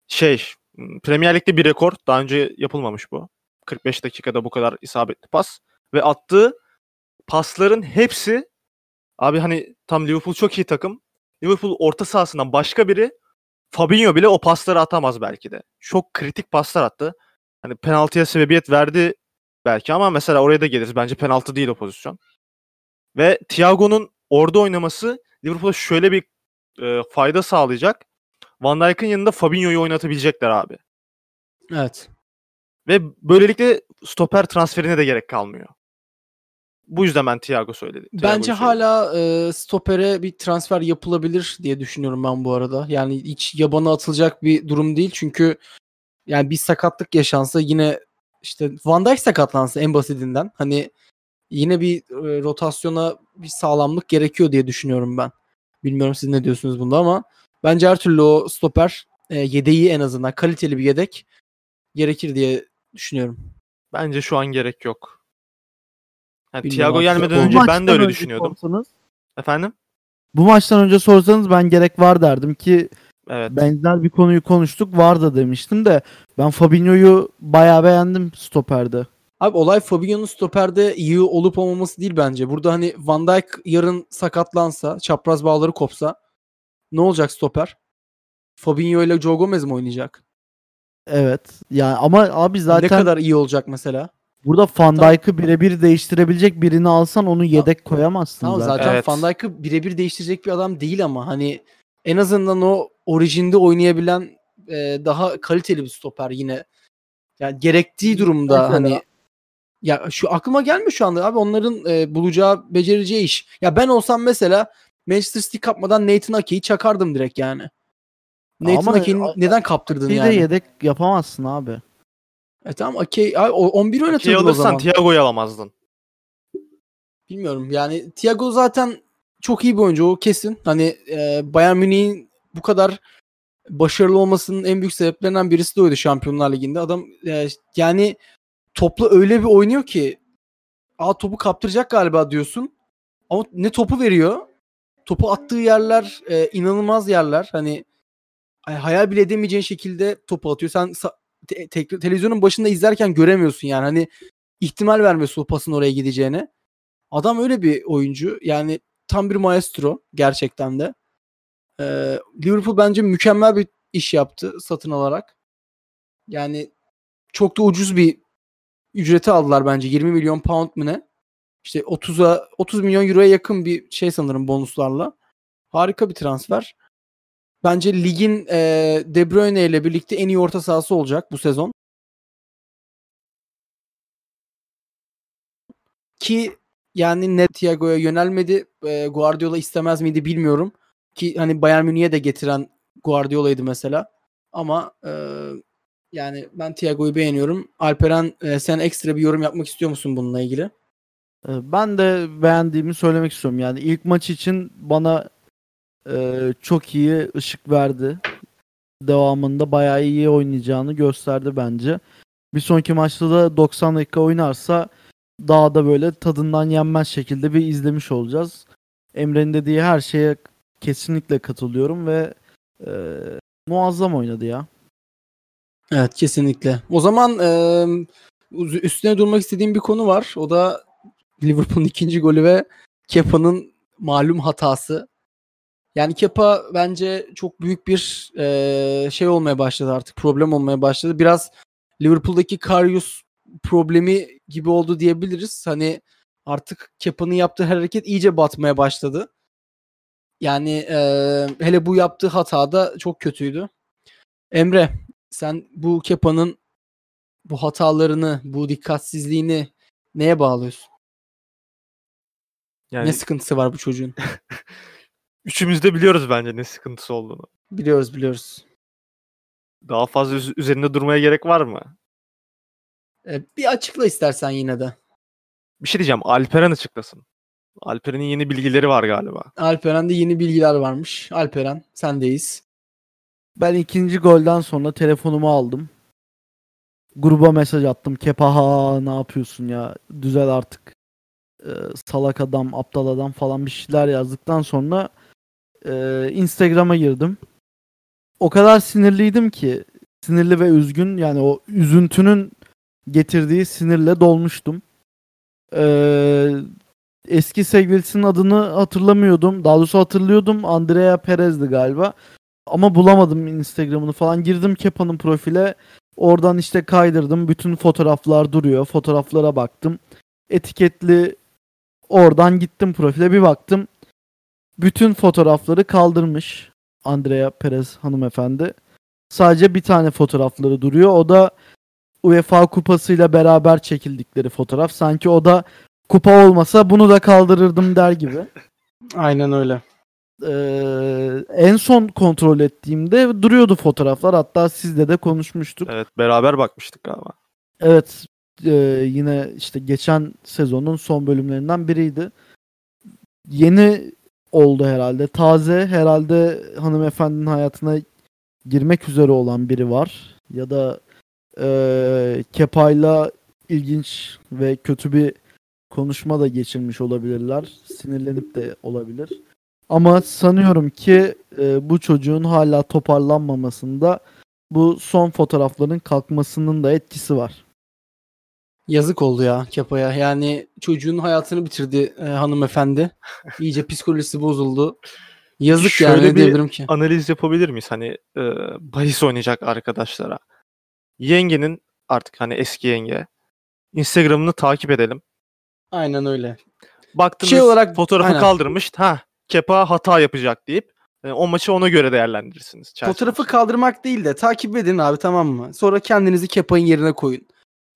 şey Premier Lig'de bir rekor. Daha önce yapılmamış bu. 45 dakikada bu kadar isabetli pas. Ve attığı pasların hepsi abi hani tam Liverpool çok iyi takım. Liverpool orta sahasından başka biri Fabinho bile o pasları atamaz belki de. Çok kritik paslar attı. Hani penaltıya sebebiyet verdi belki ama mesela oraya da geliriz. Bence penaltı değil o pozisyon. Ve Thiago'nun orada oynaması Liverpool'a şöyle bir e, fayda sağlayacak. Van Dijk'ın yanında Fabinho'yu oynatabilecekler abi. Evet. Ve böylelikle stoper transferine de gerek kalmıyor. Bu yüzden ben Thiago söyledi. Thiago'yu Bence söyledim. hala e, stopere bir transfer yapılabilir diye düşünüyorum ben bu arada. Yani hiç yabana atılacak bir durum değil. Çünkü yani bir sakatlık yaşansa yine işte Van Dijk sakatlansa en basitinden hani yine bir e, rotasyona bir sağlamlık gerekiyor diye düşünüyorum ben. Bilmiyorum siz ne diyorsunuz bunda ama bence her türlü o stoper e, yedeği en azından kaliteli bir yedek gerekir diye düşünüyorum. Bence şu an gerek yok. Yani Bilmiyorum Thiago gelmeden Bu önce ben de maçtan öyle önce düşünüyordum. sorsanız- Efendim? bu maçtan önce sorsanız ben gerek var derdim ki Evet. benzer bir konuyu konuştuk var da demiştim de ben Fabinho'yu bayağı beğendim stoperde. Abi olay Fabinho'nun stoperde iyi olup olmaması değil bence. Burada hani Van Dijk yarın sakatlansa, çapraz bağları kopsa ne olacak stoper? Fabinho ile Joe Gomez mi oynayacak? Evet. Yani ama abi zaten Ne kadar iyi olacak mesela? burada Van Tamam. Dijk'ı birebir değiştirebilecek birini alsan onu yedek koyamazsın Tamam zaten. zaten Evet. Van Dijk'ı birebir değiştirecek bir adam değil ama hani en azından o orijinde oynayabilen e, daha kaliteli bir stoper yine. Yani gerektiği durumda Mesela. hani ya şu aklıma gelmiyor şu anda abi onların e, bulacağı becereceği iş. Ya ben olsam mesela Manchester City kapmadan Nathan Ake'yi çakardım direkt yani. Nathan Ama- Ake'yi neden kaptırdın Bir yani? de yedek yapamazsın abi. E tamam Ake abi o- 11 Ki oynatırdın o zaman. Thiago'yu alamazdın. Bilmiyorum yani Thiago zaten çok iyi bir oyuncu o kesin. Hani e, Bayern Münih'in bu kadar başarılı olmasının en büyük sebeplerinden birisi de oydu Şampiyonlar Ligi'nde. Adam e, yani topla öyle bir oynuyor ki a topu kaptıracak galiba diyorsun. Ama ne topu veriyor. Topu attığı yerler e, inanılmaz yerler. Hani ay, hayal bile edemeyeceğin şekilde topu atıyor. Sen te- te- televizyonun başında izlerken göremiyorsun yani. Hani ihtimal vermiyorsun o pasın oraya gideceğine. Adam öyle bir oyuncu. Yani tam bir maestro gerçekten de. Ee, Liverpool bence mükemmel bir iş yaptı satın alarak. Yani çok da ucuz bir ücreti aldılar bence. 20 milyon pound mu ne? İşte 30'a 30 milyon euroya yakın bir şey sanırım bonuslarla. Harika bir transfer. Bence ligin e, De Bruyne ile birlikte en iyi orta sahası olacak bu sezon. Ki yani net Thiago'ya yönelmedi. E, Guardiola istemez miydi bilmiyorum. Ki hani Bayern Münih'e de getiren Guardiola'ydı mesela. Ama e, yani ben Thiago'yu beğeniyorum. Alperen e, sen ekstra bir yorum yapmak istiyor musun bununla ilgili? Ee, Ben de beğendiğimi söylemek istiyorum. Yani ilk maç için bana e, çok iyi ışık verdi. Devamında bayağı iyi oynayacağını gösterdi bence. Bir sonraki maçta da 90 dakika oynarsa daha da böyle tadından yenmez şekilde bir izlemiş olacağız. Emre'nin dediği her şeye kesinlikle katılıyorum ve e, muazzam oynadı ya. Evet kesinlikle. O zaman e, üstüne durmak istediğim bir konu var. O da Liverpool'un ikinci golü ve Kepa'nın malum hatası. Yani Kepa bence çok büyük bir e, şey olmaya başladı artık. Problem olmaya başladı. Biraz Liverpool'daki Karius problemi gibi oldu diyebiliriz. Hani Artık Kepa'nın yaptığı her hareket iyice batmaya başladı. Yani eee, hele bu yaptığı hata da çok kötüydü. Emre sen bu Kepa'nın bu hatalarını, bu dikkatsizliğini neye bağlıyorsun? Yani Ne sıkıntısı var bu çocuğun? <laughs> üçümüz de biliyoruz bence ne sıkıntısı olduğunu. Biliyoruz biliyoruz. Daha fazla üz- üzerinde durmaya gerek var mı? E, bir açıkla istersen yine de. Bir şey diyeceğim. Alperen açıklasın. Alperen'in yeni bilgileri var galiba. Alperen'de yeni bilgiler varmış. Alperen sendeyiz. Ben ikinci golden sonra telefonumu aldım. Gruba mesaj attım. Kepaha ne yapıyorsun ya? Düzel artık. Ee, salak adam, aptal adam falan bir şeyler yazdıktan sonra e, Instagram'a girdim. O kadar sinirliydim ki sinirli ve üzgün yani o üzüntünün getirdiği sinirle dolmuştum. Ee, eski sevgilisinin adını hatırlamıyordum. Daha doğrusu hatırlıyordum. Andrea Perez'di galiba. Ama bulamadım Instagram'ını falan. Girdim Kepa'nın profile. Oradan işte kaydırdım. Bütün fotoğraflar duruyor. Fotoğraflara baktım. Etiketli oradan gittim profile bir baktım. Bütün fotoğrafları kaldırmış Andrea Perez hanımefendi. Sadece bir tane fotoğrafları duruyor. O da UEFA kupasıyla beraber çekildikleri fotoğraf. Sanki o da kupa olmasa bunu da kaldırırdım der gibi. <laughs> Aynen öyle. Ee, en son kontrol ettiğimde duruyordu fotoğraflar. Hatta sizle de konuşmuştuk. Evet beraber bakmıştık galiba. Evet e, yine işte geçen sezonun son bölümlerinden biriydi. Yeni oldu herhalde. Taze herhalde hanımefendinin hayatına girmek üzere olan biri var. Ya da e, Kepa'yla ilginç ve kötü bir konuşma da geçirmiş olabilirler. Sinirlenip de olabilir. Ama sanıyorum ki e, bu çocuğun hala toparlanmamasında bu son fotoğrafların kalkmasının da etkisi var. Yazık oldu ya Kepa'ya. Yani çocuğun hayatını bitirdi e, hanımefendi. İyice <laughs> psikolojisi bozuldu. Yazık Şöyle yani ne diyebilirim ki. Analiz yapabilir miyiz? Hani e, bahis oynayacak arkadaşlara. Yengenin artık hani eski yenge. Instagram'ını takip edelim. Aynen öyle. Baktınız Şey olarak- fotoğrafı aynen. kaldırmış. Ha Kepa hata yapacak deyip e, o maçı ona göre değerlendirirsiniz. Chelsea Fotoğrafı kaldırmak değil de takip edin abi tamam mı? Sonra kendinizi Kepa'nın yerine koyun.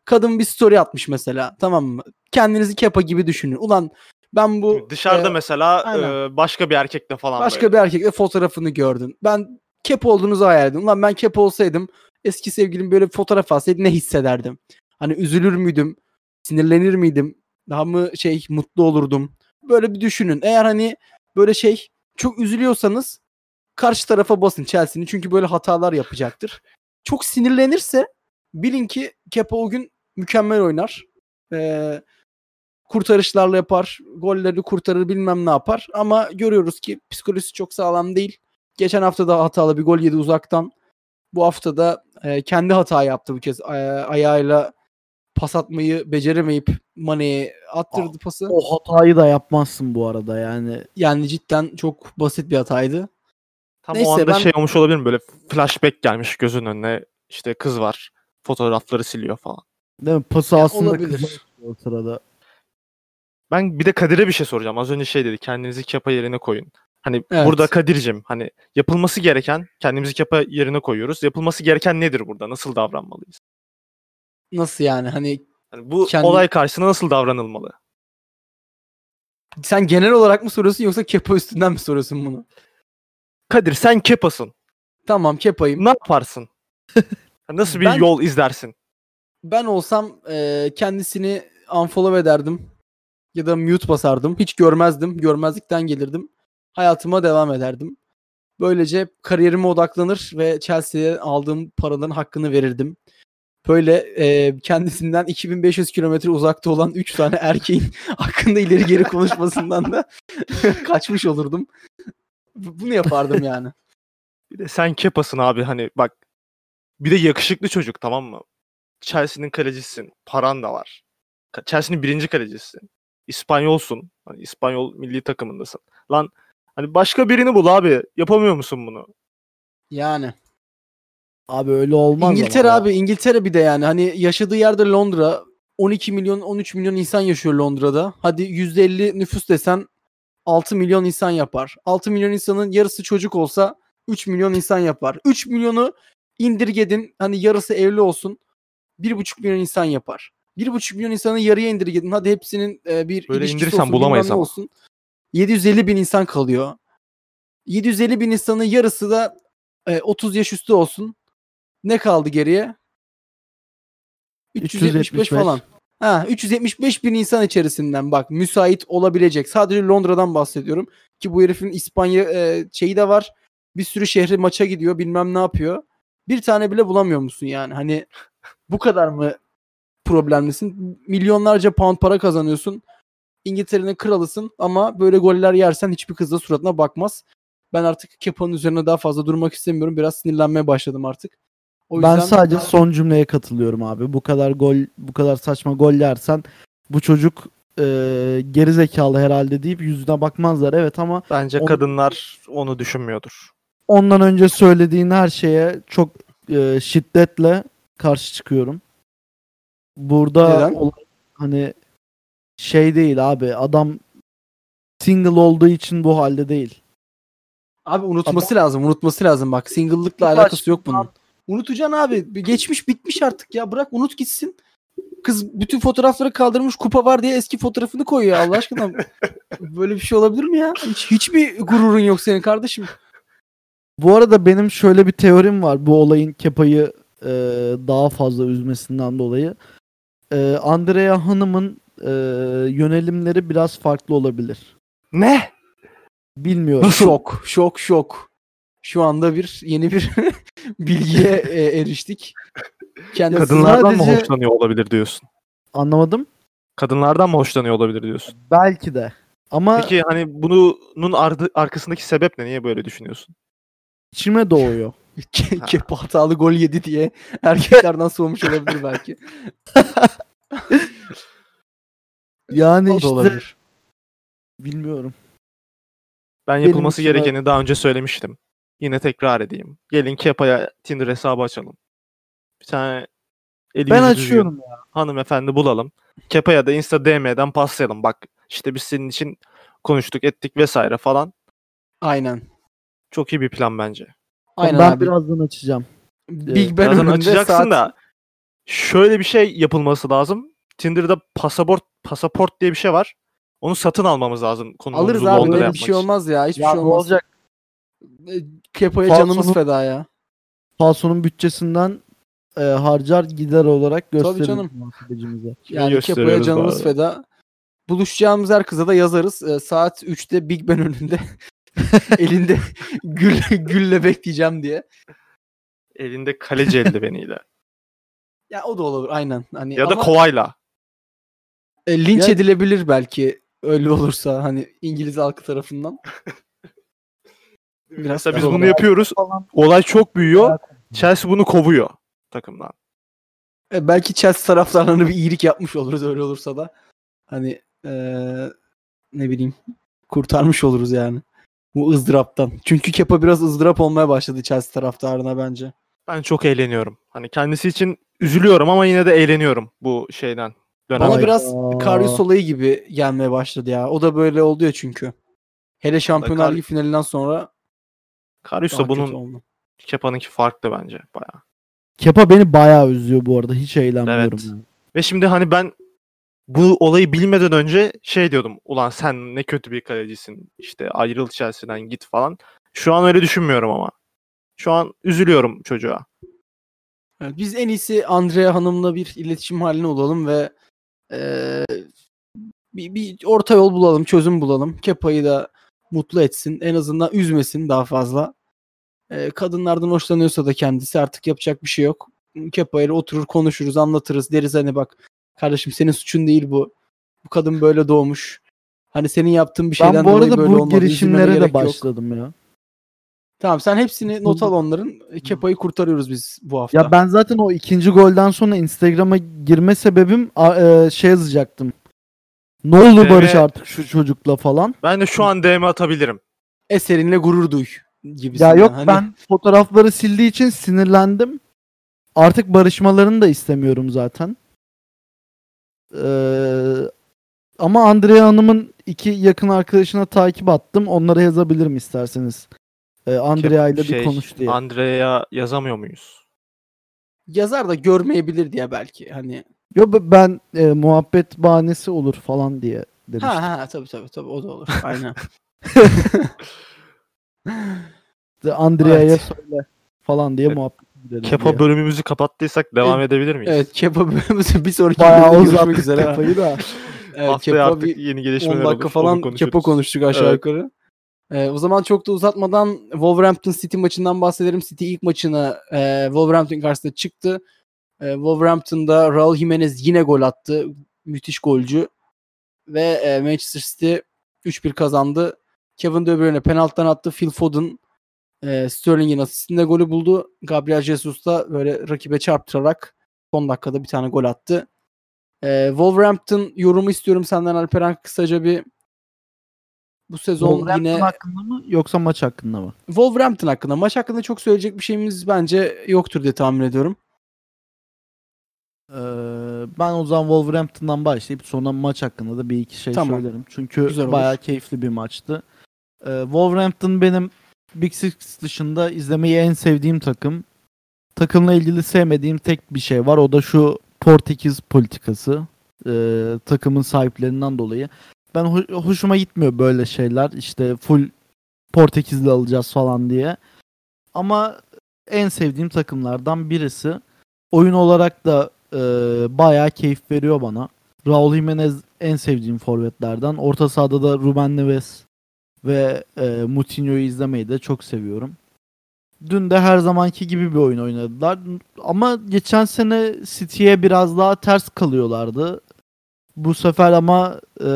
Kadın bir story atmış mesela tamam mı? Kendinizi Kepa gibi düşünün. Ulan ben bu Dışarıda e, mesela aynen. e, başka bir erkekle falan başka böyle. bir erkekle fotoğrafını gördün. Ben Kepa olduğunuzu hayal edin. Ulan ben Kepa olsaydım eski sevgilim böyle bir fotoğraf alsaydı ne hissederdim? Hani üzülür müydüm? Sinirlenir miydim? Daha mı şey mutlu olurdum? Böyle bir düşünün. Eğer hani böyle şey çok üzülüyorsanız karşı tarafa basın Chelsea'nin çünkü böyle hatalar yapacaktır. Çok sinirlenirse bilin ki Kepa o gün mükemmel oynar. Ee, kurtarışlarla yapar. Golleri kurtarır bilmem ne yapar. Ama görüyoruz ki psikolojisi çok sağlam değil. Geçen hafta da hatalı bir gol yedi uzaktan. Bu hafta da e, kendi hata yaptı bu kez. Aya- ayağıyla pas atmayı beceremeyip Mane'ye attırdı pası. O hatayı da yapmazsın bu arada yani. Yani cidden çok basit bir hataydı. Tam Neyse, o anda ben- şey olmuş olabilir mi? Böyle flashback gelmiş gözün önüne. İşte kız var. Fotoğrafları siliyor falan. Değil mi? Pası Ya aslında olabilir. o sırada. Ben bir de Kadir'e bir şey soracağım. Az önce şey dedi. Kendinizi Kepa yerine koyun. Hani Evet. burada Kadir'cim hani yapılması gereken kendimizi Kepa yerine koyuyoruz. Yapılması gereken nedir burada? Nasıl davranmalıyız? Nasıl yani? Hani Hani bu Kendi- olay karşısında nasıl davranılmalı? sen genel olarak mı soruyorsun yoksa Kepa üstünden mi soruyorsun bunu? Kadir sen Kepa'sın. Tamam Kepa'yım. Ne yaparsın? <laughs> Nasıl bir Ben- yol izlersin? Ben olsam e, kendisini unfollow ederdim. Ya da mute basardım. Hiç görmezdim. Görmezlikten gelirdim. Hayatıma devam ederdim. Böylece kariyerime odaklanır ve Chelsea'ye aldığım paraların hakkını verirdim. Böyle e, kendisinden 2500 kilometre uzakta olan 3 tane erkeğin <laughs> hakkında ileri geri konuşmasından da <laughs> kaçmış olurdum. Bu- Bunu yapardım yani. Bir de sen Kepa'sın abi hani bak. Bir de yakışıklı çocuk tamam mı? Chelsea'nin kalecisisin. Paran da var. Chelsea'nin birinci kalecisisin. İspanyolsun. Hani İspanyol milli takımındasın. Lan hani başka birini bul abi. Yapamıyor musun bunu? Yani. Abi öyle olmaz İngiltere ama. abi İngiltere bir de yani hani yaşadığı yerde Londra 12 milyon 13 milyon insan yaşıyor Londra'da. Hadi %50 nüfus desen 6 milyon insan yapar. 6 milyon insanın yarısı çocuk olsa 3 milyon insan yapar. 3 milyonu indirgedin hani yarısı evli olsun 1,5 milyon insan yapar. 1,5 milyon insanı yarıya indirgedin. Hadi hepsinin e, bir Böyle ilişkisi indirirsen olsun, bulamayız ama. olsun. 750 bin insan kalıyor. 750 bin insanın yarısı da e, 30 yaş üstü olsun. Ne kaldı geriye? 375 375. falan. Ha 375 bin insan içerisinden bak müsait olabilecek. Sadece Londra'dan bahsediyorum. Ki bu herifin İspanya e, şeyi de var. Bir sürü şehri maça gidiyor bilmem ne yapıyor. Bir tane bile bulamıyor musun yani? Hani bu kadar mı problemlisin? Milyonlarca pound para kazanıyorsun. İngiltere'nin kralısın ama böyle goller yersen hiçbir kız da suratına bakmaz. Ben artık Kepa'nın üzerine daha fazla durmak istemiyorum. Biraz sinirlenmeye başladım artık. O Ben yüzden sadece son cümleye katılıyorum abi. Bu kadar gol, bu kadar saçma gol yersen bu çocuk e, geri zekalı herhalde deyip yüzüne bakmazlar. Evet ama Bence Onu- kadınlar onu düşünmüyordur. Ondan önce söylediğin her şeye çok e, şiddetle karşı çıkıyorum. Burada Neden? olay hani şey değil abi. Adam single olduğu için bu halde değil. Abi unutması lazım. Unutması lazım bak. Single'lıkla alakası yok bunun. Unutacaksın abi. Bir Geçmiş bitmiş artık ya. Bırak unut gitsin. Kız bütün fotoğrafları kaldırmış kupa var diye eski fotoğrafını koyuyor Allah aşkına. <laughs> Böyle bir şey olabilir mi ya? Hiç, hiçbir gururun yok senin kardeşim. Bu arada benim şöyle bir teorim var bu olayın Kepa'yı e, daha fazla üzmesinden dolayı. E, Andrea Hanım'ın e, yönelimleri biraz farklı olabilir. Ne? Bilmiyorum. Şok, şok, şok. Şu anda bir yeni bir <laughs> bilgiye e, eriştik. Kendisi Kadınlardan mı sadece- hoşlanıyor olabilir diyorsun? Anlamadım. Kadınlardan mı hoşlanıyor olabilir diyorsun? Belki de. Ama Peki hani bunun ardı, arkasındaki sebep ne? Niye böyle düşünüyorsun? İçime doğuyor. <laughs> Ke- Kepa hatalı gol yedi diye erkeklerden soğumuş olabilir belki. <laughs> Yani O işte olabilir. bilmiyorum. Ben Benim yapılması içime- gerekeni daha önce söylemiştim. Yine tekrar edeyim. Gelin Kepa'ya Tinder hesabı açalım. Bir tane eli Ben düzgün açıyorum ya. hanımefendi bulalım. Kepa'ya da Insta DM'den paslayalım. Bak işte biz senin için konuştuk ettik vesaire falan. Aynen. Çok iyi bir plan bence. Aynen ben abi. birazdan açacağım. Big Ben Birazdan önünde açacaksın saat... da şöyle bir şey yapılması lazım. Tinder'da pasaport pasaport diye bir şey var. Onu satın almamız lazım. Alırız abi öyle bir şey olmaz ya. Hiçbir Ya şey olmaz. olacak? E, Kepo'ya Falsonun- canımız feda ya. Falso'nun bütçesinden e, harcar gider olarak gösteririz canım. muhasebecimize. Kimi Yani Kepo'ya canımız abi? feda. Buluşacağımız her kıza da yazarız. E, saat 3'te Big Ben önünde <laughs> elinde gül gülle bekleyeceğim diye. Elinde kaleci eldiveniyle. <laughs> Ya o da olur aynen. Hani ya da ama, kovayla. e, linç Ya- edilebilir belki öyle olursa hani İngiliz halkı tarafından. <laughs> Biraz Mesela biz bunu yapıyoruz. Falan. Olay çok büyüyor. Chelsea bunu kovuyor takımdan. E, belki Chelsea taraftarlarına bir iyilik yapmış oluruz öyle olursa da. Hani e, ne bileyim kurtarmış oluruz yani. Bu ızdıraptan. Çünkü Kepa biraz ızdırap olmaya başladı Chelsea taraftarına bence. Ben çok eğleniyorum. Hani kendisi için üzülüyorum ama yine de eğleniyorum bu şeyden. Bana Dönemde. biraz. Karius olayı gibi gelmeye başladı ya. O da böyle oldu ya çünkü. Hele Şampiyonlar Ligi finalinden sonra Karius da bunun. Kepa'nınki farklı bence bayağı. Kepa beni bayağı üzüyor bu arada. Hiç eğlenmiyorum. Evet. yani. Ve şimdi hani ben bu olayı bilmeden önce şey diyordum. Ulan sen ne kötü bir kalecisin. İşte ayrıl Chelsea'den git falan. Şu an öyle düşünmüyorum ama. Şu an üzülüyorum çocuğa. Biz en iyisi Andrea Hanım'la bir iletişim haline olalım ve eee, bir, bir orta yol bulalım, çözüm bulalım. Kepa'yı da mutlu etsin. En azından üzmesin daha fazla. Eee, kadınlardan hoşlanıyorsa da kendisi artık yapacak bir şey yok. Kepa ile oturur konuşuruz, anlatırız. Deriz hani bak kardeşim senin suçun değil bu. Bu kadın böyle doğmuş. Hani senin yaptığın bir şeyden Ben bu dolayı arada böyle bu olmadı. üzülmene girişimlere de yok. başladım ya. Tamam sen hepsini not al onların. Kepa'yı kurtarıyoruz biz bu hafta. Ya ben zaten o ikinci golden sonra Instagram'a girme sebebim e, şey yazacaktım. Ne oldu Evet. Barış artık şu çocukla falan. Ben de şu an DM atabilirim. Eserinle gurur duy gibisinden. Ya yok Hani- ben fotoğrafları sildiği için sinirlendim. Artık barışmalarını da istemiyorum zaten. Ee, ama Andrea Hanım'ın iki yakın arkadaşına takip attım. Onlara yazabilirim isterseniz. Ee, Andrea ile Şey, bir konuş diye. Andrea'ya yazamıyor muyuz? Yazar da görmeyebilir diye belki. Hani Yo b- ben e, muhabbet bahanesi olur falan diye demiştim. ha ha tabii tabii tabii o da olur. Aynen. <laughs> <laughs> De Andrea'ya Evet. söyle falan diye Evet. muhabbet gidelim Kepa diye. bölümümüzü kapattıysak devam edebilir miyiz? evet Kepa bölümümüzü bir sonraki Bayağı bölümde görüşmek üzere. Kepa'yı da. <laughs> Evet, Haftaya Kepa artık bir yeni 10 gelişmeler dakika olur. falan konuşuruz. Kepa konuştuk aşağı Evet. yukarı. Ee, o zaman çok da uzatmadan Wolverhampton City maçından bahsedelim. City ilk maçını e, Wolverhampton karşısında çıktı. E, Wolverhampton'da Raul Jimenez yine gol attı. Müthiş golcü. Ve e, Manchester City 3-1 kazandı. Kevin De Bruyne penaltıdan attı. Phil Foden e, Sterling'in asistinde golü buldu. Gabriel Jesus da böyle rakibe çarptırarak son dakikada bir tane gol attı. E, Wolverhampton yorumu istiyorum senden Alperen kısaca bir bu sezon yine hakkında mı yoksa maç hakkında mı? Wolverhampton hakkında maç hakkında çok söyleyecek bir şeyimiz bence yoktur diye tahmin ediyorum. Ee, ben o zaman Wolverhampton'dan başlayıp sonra maç hakkında da bir iki şey Tamam. söylerim. Çünkü Güzel olur. bayağı keyifli bir maçtı. Ee, Wolverhampton benim Big Six dışında izlemeyi en sevdiğim takım. Takımla ilgili sevmediğim tek bir şey var. O da şu Portekiz politikası. Ee, takımın sahiplerinden dolayı. Ben ho- hoşuma gitmiyor böyle şeyler. İşte full Portekizli alacağız falan diye. Ama en sevdiğim takımlardan birisi. Oyun olarak da e, bayağı keyif veriyor bana. Raul Jimenez en sevdiğim forvetlerden. Orta sahada da Ruben Neves ve e, Moutinho'yu izlemeyi de çok seviyorum. Dün de her zamanki gibi bir oyun oynadılar. Ama geçen sene City'ye biraz daha ters kalıyorlardı. Bu sefer ama e,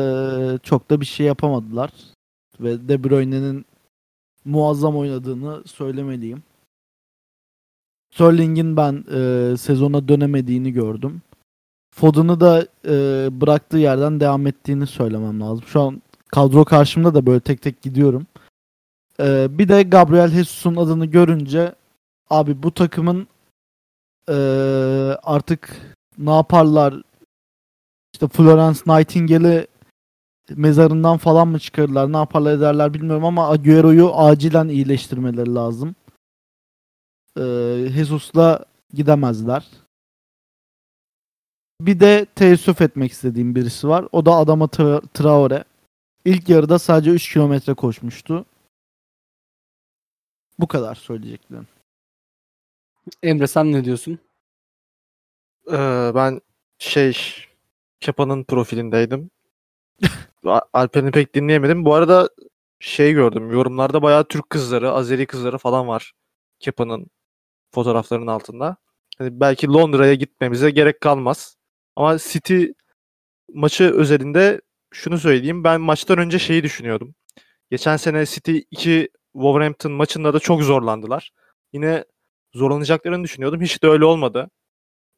çok da bir şey yapamadılar. Ve De Bruyne'nin muazzam oynadığını söylemeliyim. Sterling'in ben e, sezona dönemediğini gördüm. Foden'ı da e, bıraktığı yerden devam ettiğini söylemem lazım. Şu an kadro karşımda da böyle tek tek gidiyorum. E, bir de Gabriel Jesus'un adını görünce abi bu takımın e, artık ne yaparlar işte Florence Nightingale'i mezarından falan mı çıkarırlar ne yaparlar ederler bilmiyorum ama Agüero'yu acilen iyileştirmeleri lazım. E, Jesus'la gidemezler. Bir de teessüf etmek istediğim birisi var. O da Adama Tra- Traore. İlk yarıda sadece 3 kilometre koşmuştu. Bu kadar söyleyeceklerim. Emre sen ne diyorsun? Ee, ben şey Kepa'nın profilindeydim. <laughs> Alper'ini pek dinleyemedim. Bu arada şey gördüm. Yorumlarda bayağı Türk kızları, Azeri kızları falan var. Kepa'nın fotoğraflarının altında. Hani belki Londra'ya gitmemize gerek kalmaz. Ama City maçı özelinde şunu söyleyeyim. Ben maçtan önce şeyi düşünüyordum. Geçen sene City 2 Wolverhampton maçında da çok zorlandılar. Yine zorlanacaklarını düşünüyordum. Hiç de öyle olmadı.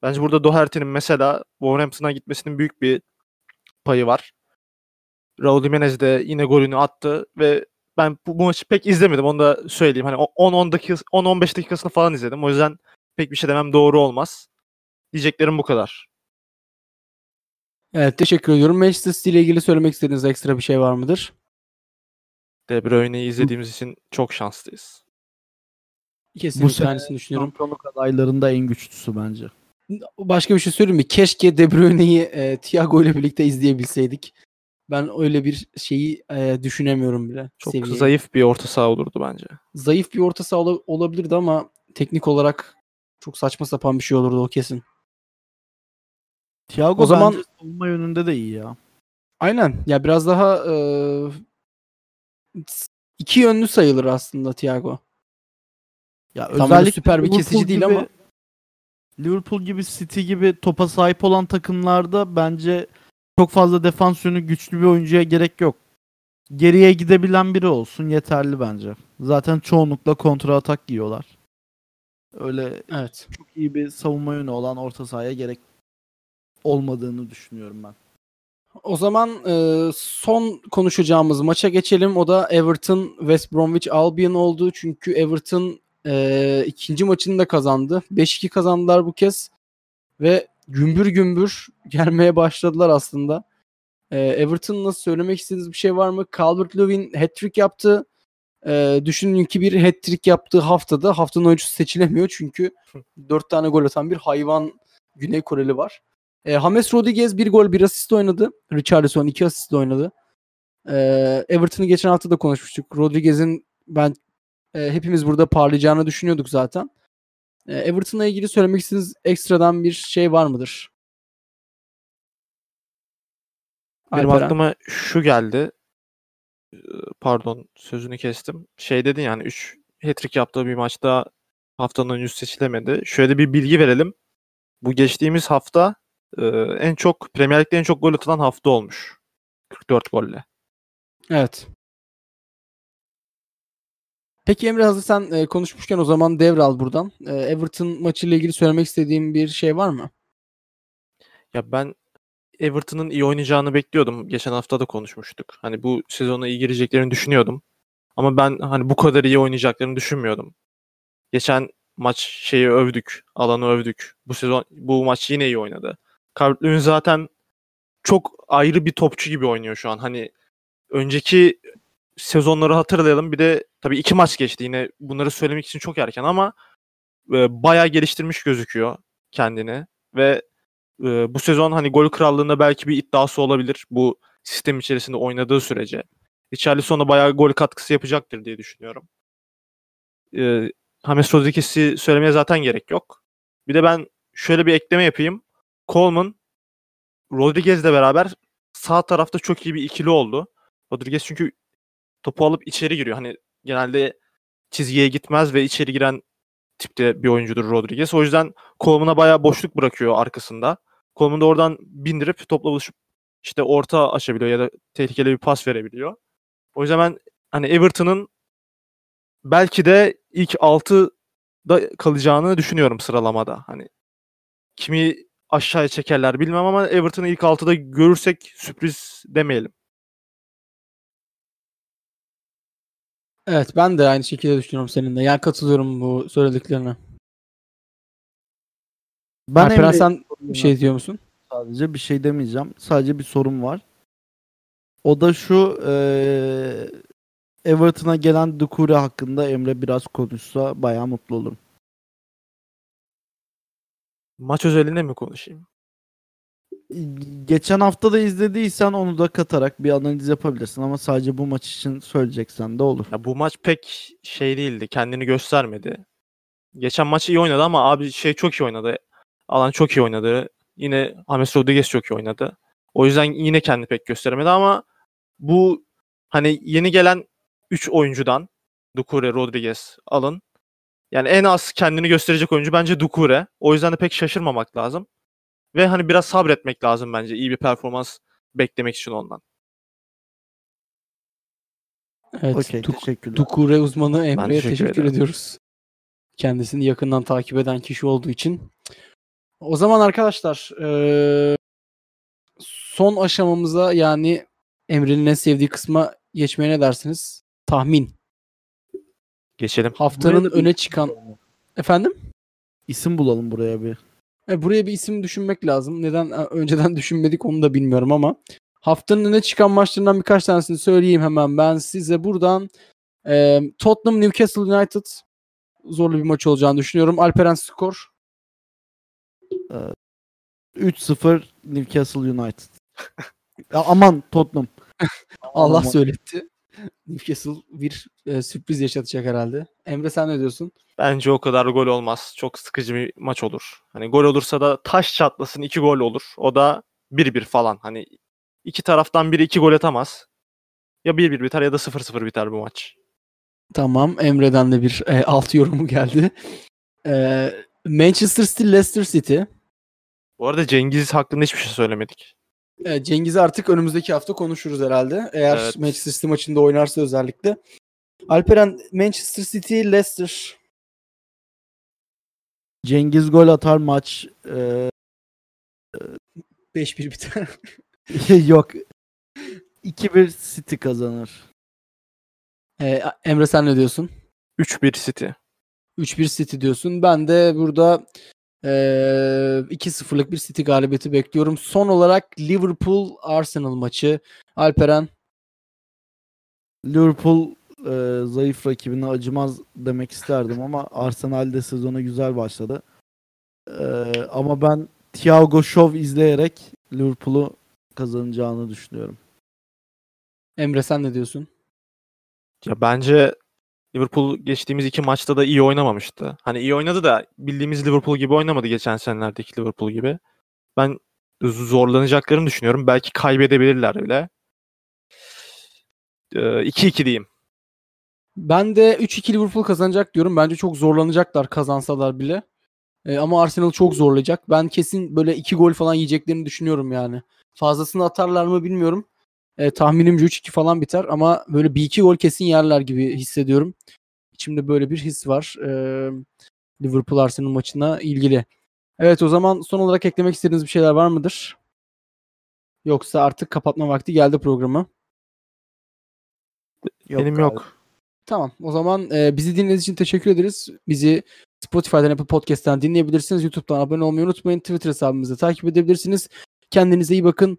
Bence burada Doherty'nin mesela Wolverhampton'a gitmesinin büyük bir payı var. Raul Jimenez de yine golünü attı ve ben bu, bu maçı pek izlemedim onu da söyleyeyim. Hani 10-10 dakika 10-15 dakikasını falan izledim. O yüzden pek bir şey demem doğru olmaz. Diyeceklerim bu kadar. Evet teşekkür ediyorum. Manchester City ile ilgili söylemek istediğiniz ekstra bir şey var mıdır? De Bruyne'yi izlediğimiz için çok şanslıyız. Kesinlikle sene aynısını düşünüyorum. Şampiyonluk adaylarında en güçlüsü bence. Başka bir şey söyleyeyim mi? Keşke De Bruyne'yi e, Thiago ile birlikte izleyebilseydik. Ben öyle bir şeyi e, düşünemiyorum bile. Çok seviyeyi. zayıf bir orta saha olurdu bence. Zayıf bir orta saha ola- olabilirdi ama teknik olarak çok saçma sapan bir şey olurdu o kesin. Thiago O zaman- savunma yönünde de iyi ya. Aynen. Ya biraz daha e, iki yönlü sayılır aslında Thiago. Ya Tam böyle süper bir kesici değil ama- Liverpool gibi City gibi topa sahip olan takımlarda bence çok fazla defans yönü güçlü bir oyuncuya gerek yok. Geriye gidebilen biri olsun yeterli bence. Zaten çoğunlukla kontra atak yiyorlar. Öyle Evet. çok iyi bir savunma yönü olan orta sahaya gerek olmadığını düşünüyorum ben. O zaman e, son konuşacağımız maça geçelim. O da Everton West Bromwich Albion oldu. Çünkü Everton e, ikinci maçını da kazandı. 5-2 kazandılar bu kez. Ve gümbür gümbür <laughs> gelmeye başladılar aslında. Ee, Everton nasıl söylemek istediğiniz bir şey var mı? Calvert-Lewin hat-trick yaptı. Ee, düşünün ki bir hat-trick yaptığı haftada haftanın oyuncusu seçilemiyor çünkü 4 tane gol atan bir hayvan Güney Koreli var. Ee, James Rodriguez bir gol bir asist oynadı. Richarlison iki asist oynadı. Ee, Everton'ı geçen hafta da konuşmuştuk. Rodriguez'in ben e, hepimiz burada parlayacağını düşünüyorduk zaten. Ee, Everton'la ilgili söylemek istediğiniz ekstradan bir şey var mıdır? Benim Alperen. aklıma şu geldi. Ee, Pardon sözünü kestim. Şey dedin yani 3 hat-trick yaptığı bir maçta haftanın oyuncusu seçilemedi. Şöyle bir bilgi verelim. Bu geçtiğimiz hafta e, en çok Premier Lig'de en çok gol atılan hafta olmuş. 44 golle. Evet. Peki Emre hazır sen e, konuşmuşken o zaman devral buradan. E, Everton maçıyla ilgili söylemek istediğim bir şey var mı? Ya ben Everton'ın iyi oynayacağını bekliyordum. Geçen hafta da konuşmuştuk. Hani bu sezona iyi gireceklerini düşünüyordum. Ama ben hani bu kadar iyi oynayacaklarını düşünmüyordum. Geçen maç şeyi övdük. Alanı övdük. Bu sezon bu maç yine iyi oynadı. Calvert-Lewin zaten çok ayrı bir topçu gibi oynuyor şu an. Hani önceki sezonları hatırlayalım. Bir de tabii iki maç geçti. Yine bunları söylemek için çok erken ama e, bayağı geliştirmiş gözüküyor kendini ve e, bu sezon hani gol krallığında belki bir iddiası olabilir bu sistem içerisinde oynadığı sürece. Richarlison'a bayağı gol katkısı yapacaktır diye düşünüyorum. E, James Rodriguez'i söylemeye zaten gerek yok. Bir de ben şöyle bir ekleme yapayım. Coleman Rodriguez'le beraber sağ tarafta çok iyi bir ikili oldu. Rodriguez çünkü topu alıp içeri giriyor. Hani genelde çizgiye gitmez ve içeri giren tipte bir oyuncudur Rodriguez. O yüzden Coleman'a bayağı boşluk bırakıyor arkasında. Coleman da oradan bindirip topla buluşup işte orta açabiliyor ya da tehlikeli bir pas verebiliyor. O yüzden ben hani Everton'ın belki de ilk 6'da kalacağını düşünüyorum sıralamada. Hani kimi aşağıya çekerler bilmem ama Everton'ı ilk 6'da görürsek sürpriz demeyelim. Evet ben de aynı şekilde düşünüyorum seninle. Yani katılıyorum bu söylediklerine. Ben Alperen sen bir şey diyor musun? sadece bir şey demeyeceğim. Sadece bir sorum var. O da şu eee Everton'a gelen Doucouré hakkında Emre biraz konuşsa bayağı mutlu olurum. Maç özelinde mi konuşayım? Geçen hafta da izlediysen onu da katarak bir analiz yapabilirsin ama sadece bu maç için söyleyeceksen de olur. Ya bu maç pek şey değildi. Kendini göstermedi. Geçen maçı iyi oynadı ama abi şey çok iyi oynadı. Alan çok iyi oynadı. Yine James Rodriguez çok iyi oynadı. O yüzden yine kendini pek gösteremedi ama bu hani yeni gelen 3 oyuncudan Doucouré, Rodriguez alın. Yani en az kendini gösterecek oyuncu bence Doucouré. O yüzden de pek şaşırmamak lazım. Ve hani biraz sabretmek lazım bence iyi bir performans beklemek için ondan. Evet. Okey Duk- teşekkürler. Dukure uzmanı Emre'ye teşekkür teşekkür, ederim. ediyoruz. Kendisini yakından takip eden kişi olduğu için. O zaman arkadaşlar eee, son aşamamıza yani Emre'nin en sevdiği kısma geçmeye ne dersiniz? Tahmin. Geçelim. Haftanın Buraya da bir öne çıkan... Efendim? İsim bulalım buraya bir. E, buraya bir isim düşünmek lazım. Neden e, önceden <laughs> düşünmedik onu da bilmiyorum ama haftanın öne çıkan maçlarından birkaç tanesini söyleyeyim hemen ben size buradan. E, Tottenham Newcastle United zorlu bir maç olacağını düşünüyorum. Alperen skor. 3-0 Newcastle United. <laughs> ya aman Tottenham. <laughs> Allah söyletti. <laughs> Newcastle bir e, sürpriz yaşatacak herhalde. Emre sen ne diyorsun? Bence o kadar gol olmaz. Çok sıkıcı bir maç olur. Hani gol olursa da taş çatlasın iki gol olur. O da 1-1 falan. Hani iki taraftan biri iki gol atamaz. Ya 1-1 biter ya da 0-0 biter bu maç. Tamam. Emre'den de bir e, alt yorumu geldi. E, Manchester City Leicester City. Bu arada Cengiz hakkında hiçbir şey söylemedik. Evet, Cengiz'i artık önümüzdeki hafta konuşuruz herhalde. Eğer Evet. Manchester City maçında oynarsa özellikle. Alperen Manchester City Leicester. Cengiz gol atar maç. <laughs> Ee, 5-1 biter. <laughs> yok. 2-1 City kazanır. Ee, Emre sen ne diyorsun? 3-1 City. 3-1 City diyorsun. Ben de burada Ee, 2-0'lık bir City galibiyeti bekliyorum. Son olarak Liverpool Arsenal maçı. Alperen Liverpool e, zayıf rakibine acımaz demek isterdim ama Arsenal de sezona güzel başladı. E, ama ben Thiago Show izleyerek Liverpool'u kazanacağını düşünüyorum. Emre sen ne diyorsun? Ya bence Liverpool geçtiğimiz iki maçta da iyi oynamamıştı. Hani iyi oynadı da bildiğimiz Liverpool gibi oynamadı geçen senelerdeki Liverpool gibi. Ben zorlanacaklarını düşünüyorum. Belki kaybedebilirler bile. Ee, 2-2 diyeyim. Ben de 3-2 Liverpool kazanacak diyorum. Bence çok zorlanacaklar kazansalar bile. Ee, ama Arsenal çok zorlayacak. Ben kesin böyle 2 gol falan yiyeceklerini düşünüyorum yani. Fazlasını atarlar mı bilmiyorum. Ee, tahminimce 3-2 falan biter ama böyle bir iki gol kesin yerler gibi hissediyorum. İçimde böyle bir his var. Ee, Liverpool Arsenal maçına ilgili. Evet o zaman son olarak eklemek istediğiniz bir şeyler var mıdır? Yoksa artık kapatma vakti geldi programı. Benim galiba. yok. Tamam. O zaman e, bizi dinlediğiniz için teşekkür ederiz. Bizi Spotify'dan, Apple Podcast'ten dinleyebilirsiniz. YouTube'dan abone olmayı unutmayın. Twitter hesabımızı takip edebilirsiniz. Kendinize iyi bakın.